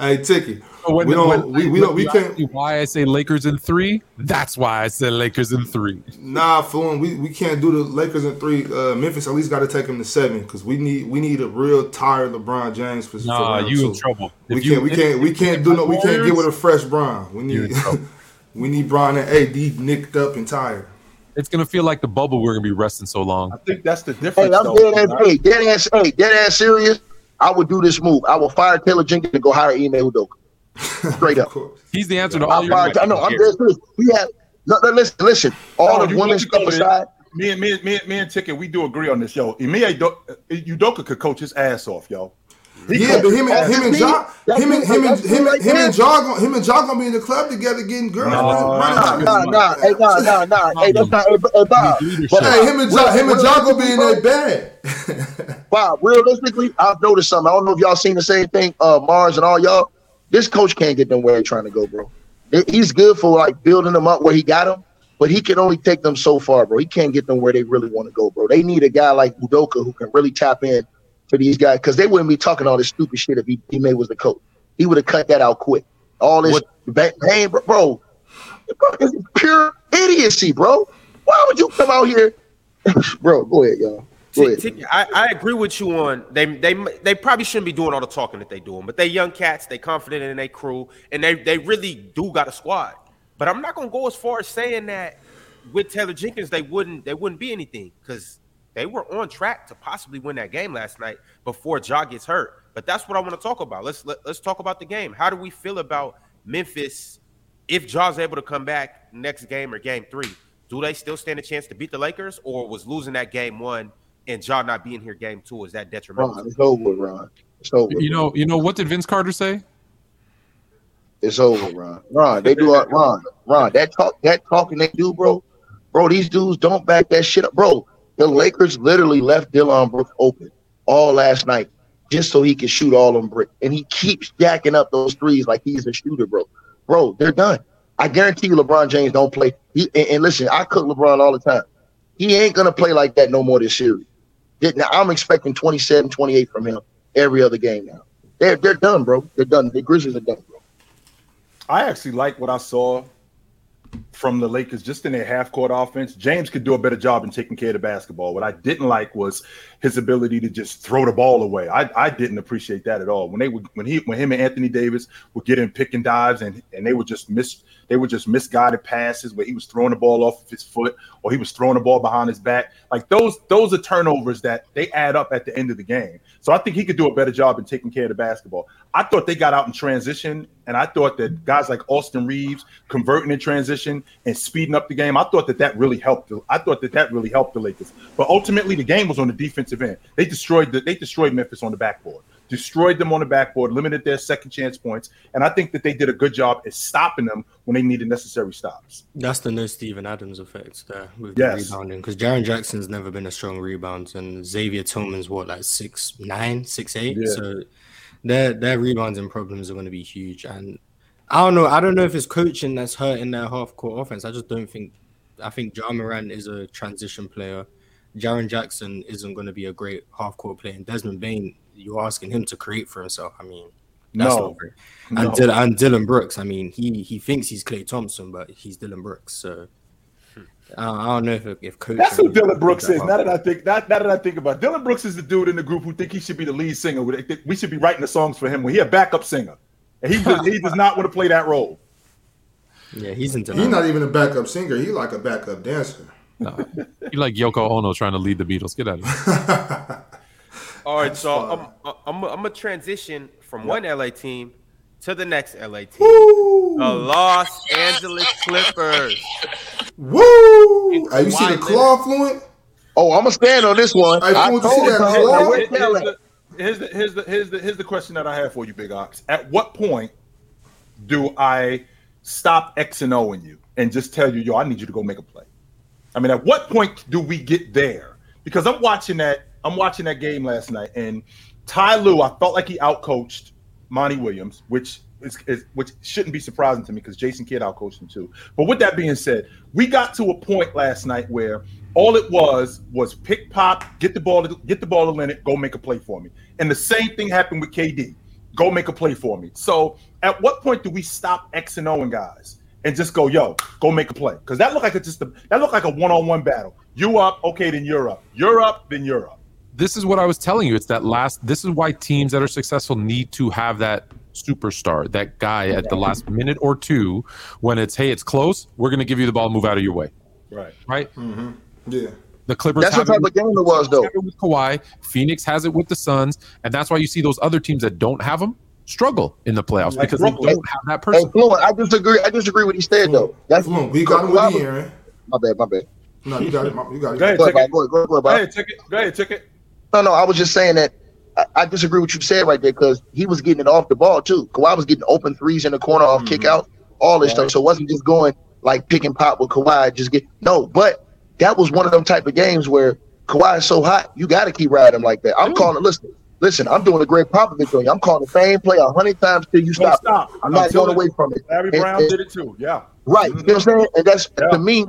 Hey, Ticky. When, We don't- when- we- we don't- we can't- Why I say Lakers in three? That's why I said Lakers in three. Nah, fool. We, we can't do the Lakers in three. Uh, Memphis at least got to take them to seven because we need we need a real tired LeBron James for, for Nah, round you two. in trouble. We If can't you- we can't we can't do no we can't get with a fresh Bron. We need in we need Bron and AD nicked up and tired. It's gonna feel like the bubble. We're gonna be resting so long. I think that's the Hey, difference. I'm though. dead ass. Hey, dead ass. Hey, dead ass serious. I would do this move. I will fire Taylor Jenkins and go hire Ime Udoka. Straight up. He's the answer to all I'll your fire. I know. I'm dead serious. We have. No, no, listen, listen. All No, the you women's know, stuff you know, aside. Me and me, and- me, and- me and Ticket, we do agree on this, yo. Ime Udo- Udoka could coach his ass off, yo. He Yeah, but him and him and That's Ja, me. him and That's him me. and That's him me and him right and Ja gon- him and Ja gonna be in the club together getting girls. No, running- running Nah, shit. nah, nah. Hey, nah, nah, nah. Hey, that's not. Hey, hey, Bob. Leadership. But, Hey, him and Ja, him and Ja gonna be in Realistically, their bed. Bob, realistically, I've noticed something. I don't know if y'all seen the same thing, uh, Marz and all y'all. This coach can't get them where he's trying to go, bro. He's good for like building them up where he got them, but he can only take them so far, bro. He can't get them where they really want to go, bro. They need a guy like Udoka who can really tap in for these guys because they wouldn't be talking all this stupid shit if he, he made was the coach. He would have cut that out quick. All this ba- pain, bro, bro. Bro, It's pure idiocy, bro. Why would you come out here, bro? Go ahead, y'all. T- T- I, I agree with you on they they they probably shouldn't be doing all the talking that they doing, but they young cats, they confident in their crew, and they they really do got a squad. But I'm not gonna go as far as saying that with Taylor Jenkins they wouldn't they wouldn't be anything because they were on track to possibly win that game last night before Ja gets hurt. But that's what I want to talk about. Let's let, let's talk about the game. How do we feel about Memphis if Ja's able to come back next game or game three? Do they still stand a chance to beat the Lakers, or was losing that game one and Ja not being here game two is that detrimental? Ron, it's over, Ron. It's over. You know, you know what did Vince Carter say? It's over, Ron. Ron, they do it. Ron, Ron, that talk, that talking they do, bro. Bro, these dudes don't back that shit up, bro. The Lakers literally left Dillon Brooks open all last night just so he could shoot all them bricks, and he keeps jacking up those threes like he's a shooter, bro. Bro, they're done. I guarantee you, LeBron James don't play. He, and, and listen, I cook LeBron all the time. He ain't gonna play like that no more this series. Now, I'm expecting 27, 28 from him every other game now. They're they're done, bro. They're done. The Grizzlies are done, bro. I actually like what I saw from the Lakers just in their half court offense. James could do a better job in taking care of the basketball. What I didn't like was his ability to just throw the ball away. I, I didn't appreciate that at all. When they would when he when him and Anthony Davis would get in pick and dives and and they would just miss they were just misguided passes where he was throwing the ball off of his foot or he was throwing the ball behind his back. Like those, those are turnovers that they add up at the end of the game. So I think he could do a better job in taking care of the basketball. I thought they got out in transition, and I thought that guys like Austin Reaves converting in transition and speeding up the game. I thought that that really helped. I thought that that really helped the Lakers. But ultimately, the game was on the defensive end. They destroyed the, they destroyed Memphis on the backboard destroyed them on the backboard, limited their second chance points, and I think that they did a good job at stopping them when they needed necessary stops. That's the no Steven Adams effect there with Yes. the rebounding because Jaren Jackson's never been a strong rebound, and Xavier Tillman's what like six nine, six eight. Yeah. So their their rebounding problems are going to be huge. And I don't know. I don't know if it's coaching that's hurting their half court offense. I just don't think. I think Ja Morant is a transition player. Jaren Jackson isn't going to be a great half court player. And Desmond Bane, you're asking him to create for himself. I mean, that's No. not great. No. And, Dillon, and Dillon Brooks, I mean, he he thinks he's Klay Thompson, but he's Dillon Brooks. So uh, I don't know if if coaching. That's who Dillon Brooks that is. Now that I think that now that I think about it. Dillon Brooks is the dude in the group who think he should be the lead singer. We think We should be writing the songs for him when he a backup singer. And he does, he does not want to play that role. yeah, he's into He's not even a backup singer. He like a backup dancer. You like Yoko Ono trying to lead the Beatles? Get out of here. All right, so I'm I'm I'm gonna transition from one LA team to the next LA team, the Los Angeles Clippers. Woo! Hey, you see the Kawhi claw fluent? Oh, I'm gonna stand on this one. Hey, I fool, told you see that claw? Here's the, here's the here's the here's the here's the question that I have for you, Big Ox. At what point do I stop X and O in you and just tell you, yo, I need you to go make a play? I mean, at what point do we get there? Because I'm watching that, I'm watching that game last night, and Ty Lue, I felt like he outcoached Monty Williams, which is, is which shouldn't be surprising to me because Jason Kidd outcoached him too. But with that being said, we got to a point last night where all it was was pick pop, get the ball, to, get the ball to Leonard, go make a play for me. And the same thing happened with KD. Go make a play for me. So at what point do we stop X and O and guys and just go, yo, go make a play? Because that looked like it's just a, that looked like a one-on-one battle. You up, okay, then you're up. You're up, then you're up. this is what I was telling you. It's that last. This is why teams that are successful need to have that superstar, that guy at the last minute or two, when it's hey, it's close. We're gonna give you the ball. Move out of your way. Right. Right. Mm-hmm. Yeah. The Clippers. That's have what it type of game it was, though. have it with Kawhi. Phoenix has it with the Suns, and that's why you see those other teams that don't have them struggle in the playoffs Like because they don't have that Hey, person. Oh, Fluent, I disagree. I disagree with what he said mm. though. That's Fluent. We got him with the Aaron. My bad, my bad. No, you got it. You got it. Go ahead, Go ahead, take Go ahead, go ahead, go ahead, Go take it. Go ahead, take it. No, no, I was just saying that I, I disagree with what you said right there because he was getting it off the ball too. Kawhi was getting open threes in the corner off mm. kick out, all this stuff. So it wasn't just going like pick and pop with Kawhi. Just get no, but that was one of them type of games where Kawhi is so hot, you got to keep riding him like that. I'm calling. It listen, listen. I'm doing a great Popovich you. I'm calling the same play a hundred times till you stop. stop. I'm not going away from it. Larry And- Brown and- did it too. Yeah. Right. You know what I'm saying? And that's Yeah. to me,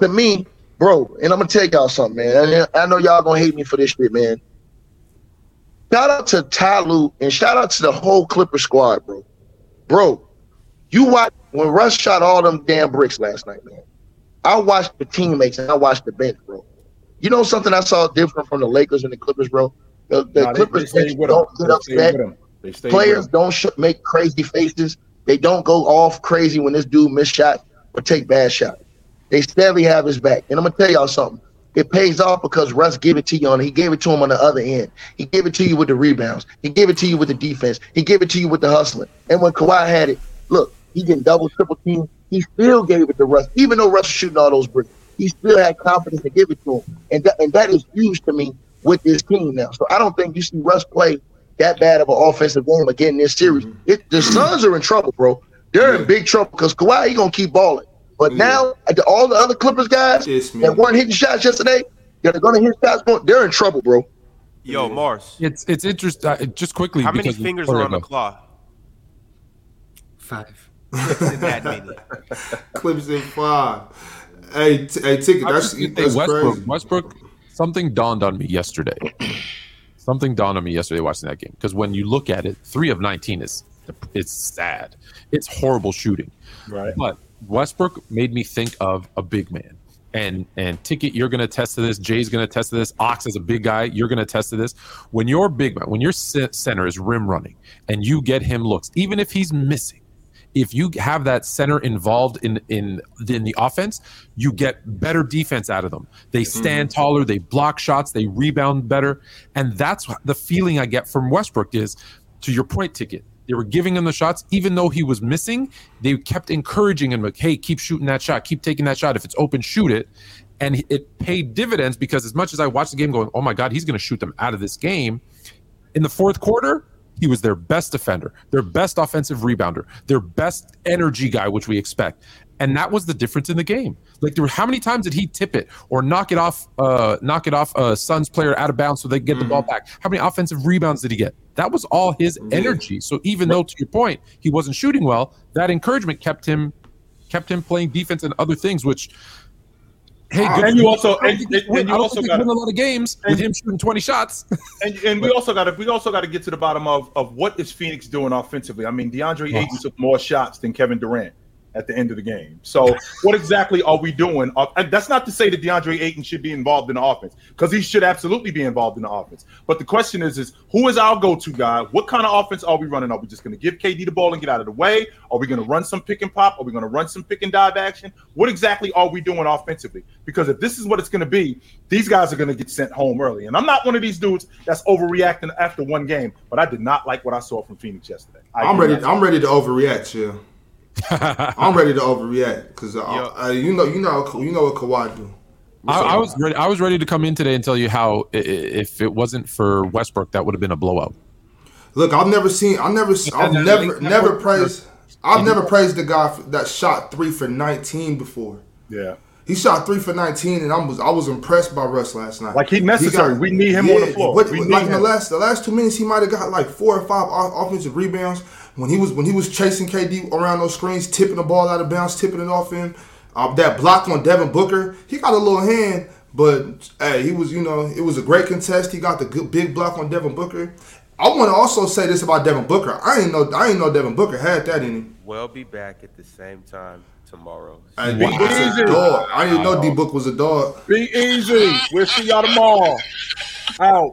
to me, bro. And I'm gonna tell y'all something, man. And I know y'all gonna hate me for this shit, man. Shout out to Ty Lue and shout out to the whole Clipper squad, bro. Bro, you watch when Russ shot all them damn bricks last night, man. I watched the teammates and I watched the bench, bro. You know something I saw different from the Lakers and the Clippers, bro. The, the they- Clippers they with don't get They upset. They players don't sh- make crazy faces. They don't go off crazy when this dude miss shot or take bad shot. They steadily have his back. And I'm gonna tell y'all something. it pays off because Russ gave it to you on. He gave it to him on the other end. He gave it to you with the rebounds. He gave it to you with the defense. He gave it to you with the hustling. And when Kawhi had it, look, he getting double, triple team. He still gave it to Russ, even though Russ was shooting all those bricks. He still had confidence to give it to him, and that, and that is huge to me with this team now. So I don't think you see Russ play that bad of an offensive game again in this series. It, the Suns are in trouble, bro. They're in big trouble because Kawhi he gonna keep balling. But Yeah. now the- all the other Clippers guys Yes, that weren't hitting shots yesterday, they're gonna hit shots, going, they're in trouble, bro. Yo, Marz, It's it's interesting. Uh, just quickly, how many fingers are on the claw? Five. that many. Clips in five. Hey, t- hey, ticket. That's, was gonna that's Westbrook. crazy. Westbrook. Something dawned on me yesterday. something dawned on me yesterday watching that game because when you look at it, three of nineteen is it's sad. It's horrible shooting. Right. But Westbrook made me think of a big man. And and ticket, you're gonna test to this. Jay's gonna test to this. Ox is a big guy. You're gonna test to this. When your big man, when your ce- center is rim running, and you get him looks, even if he's missing, if you have that center involved in in in the offense, you get better defense out of them. They mm-hmm. stand taller, they block shots, they rebound better, and that's the feeling I get from Westbrook. Is to your point, ticket. They were giving him the shots, even though he was missing. They kept encouraging him, like, "Hey, keep shooting that shot, keep taking that shot. If it's open, shoot it." And it paid dividends because as much as I watched the game, going, "Oh my God, he's going to shoot them out of this game," in the fourth quarter, he was their best defender, their best offensive rebounder, their best energy guy, which we expect. And that was the difference in the game. Like there were how many times did he tip it or knock it off uh knock it off a Suns player out of bounds so they get the ball back? How many offensive rebounds did he get? That was all his energy. So even though to your point, he wasn't shooting well, that encouragement kept him kept him playing defense and other things, which hey, ah, good And you also- and- and you also win a lot of games with him shooting 20 shots. And, and we also got to we also got to get to the bottom of of what is Phoenix doing offensively. I mean, DeAndre Ayton took more shots than Kevin Durant at the end of the game. So, what exactly are we doing? And that's not to say that DeAndre Ayton should be involved in the offense because he should absolutely be involved in the offense. But the question is, is who is our go-to guy? What kind of offense are we running? Are we just going to give KD the ball and get out of the way? Are we going to run some pick and pop? Are we going to run some pick and dive action? What exactly are we doing offensively? Because if this is what it's going to be, these guys are going to get sent home early. And I'm not one of these dudes that's overreacting after one game, but I did not like what I saw from Phoenix yesterday. I I'm ready. I'm ready to overreact, chill. I'm ready to overreact because uh, uh, you know, you know, you know what Kawhi do. I, I was ready. I was ready to come in today and tell you how i- i- if it wasn't for Westbrook, that would have been a blowout. Look, I've never seen. I've never. I've then never. Never praised. I've never praised the guy that shot three for 19 before. Yeah. He shot three for 19, and I was I was impressed by Russ last night. Like, he necessary. We need him on the floor. But, We like need in the last the last two minutes, he might have got like four or five offensive rebounds when he was when he was chasing KD around those screens, tipping the ball out of bounds, tipping it off him. Uh, that block on Devin Booker, he got a little hand, but hey, he was you know it was a great contest. He got the good big block on Devin Booker. I want to also say this about Devin Booker. I ain't know I ain't know Devin Booker had that in him. We'll be back at the same time tomorrow. Hey, D Book's a dog. I didn't know D Book was a dog. Be easy. We'll see y'all tomorrow. Out.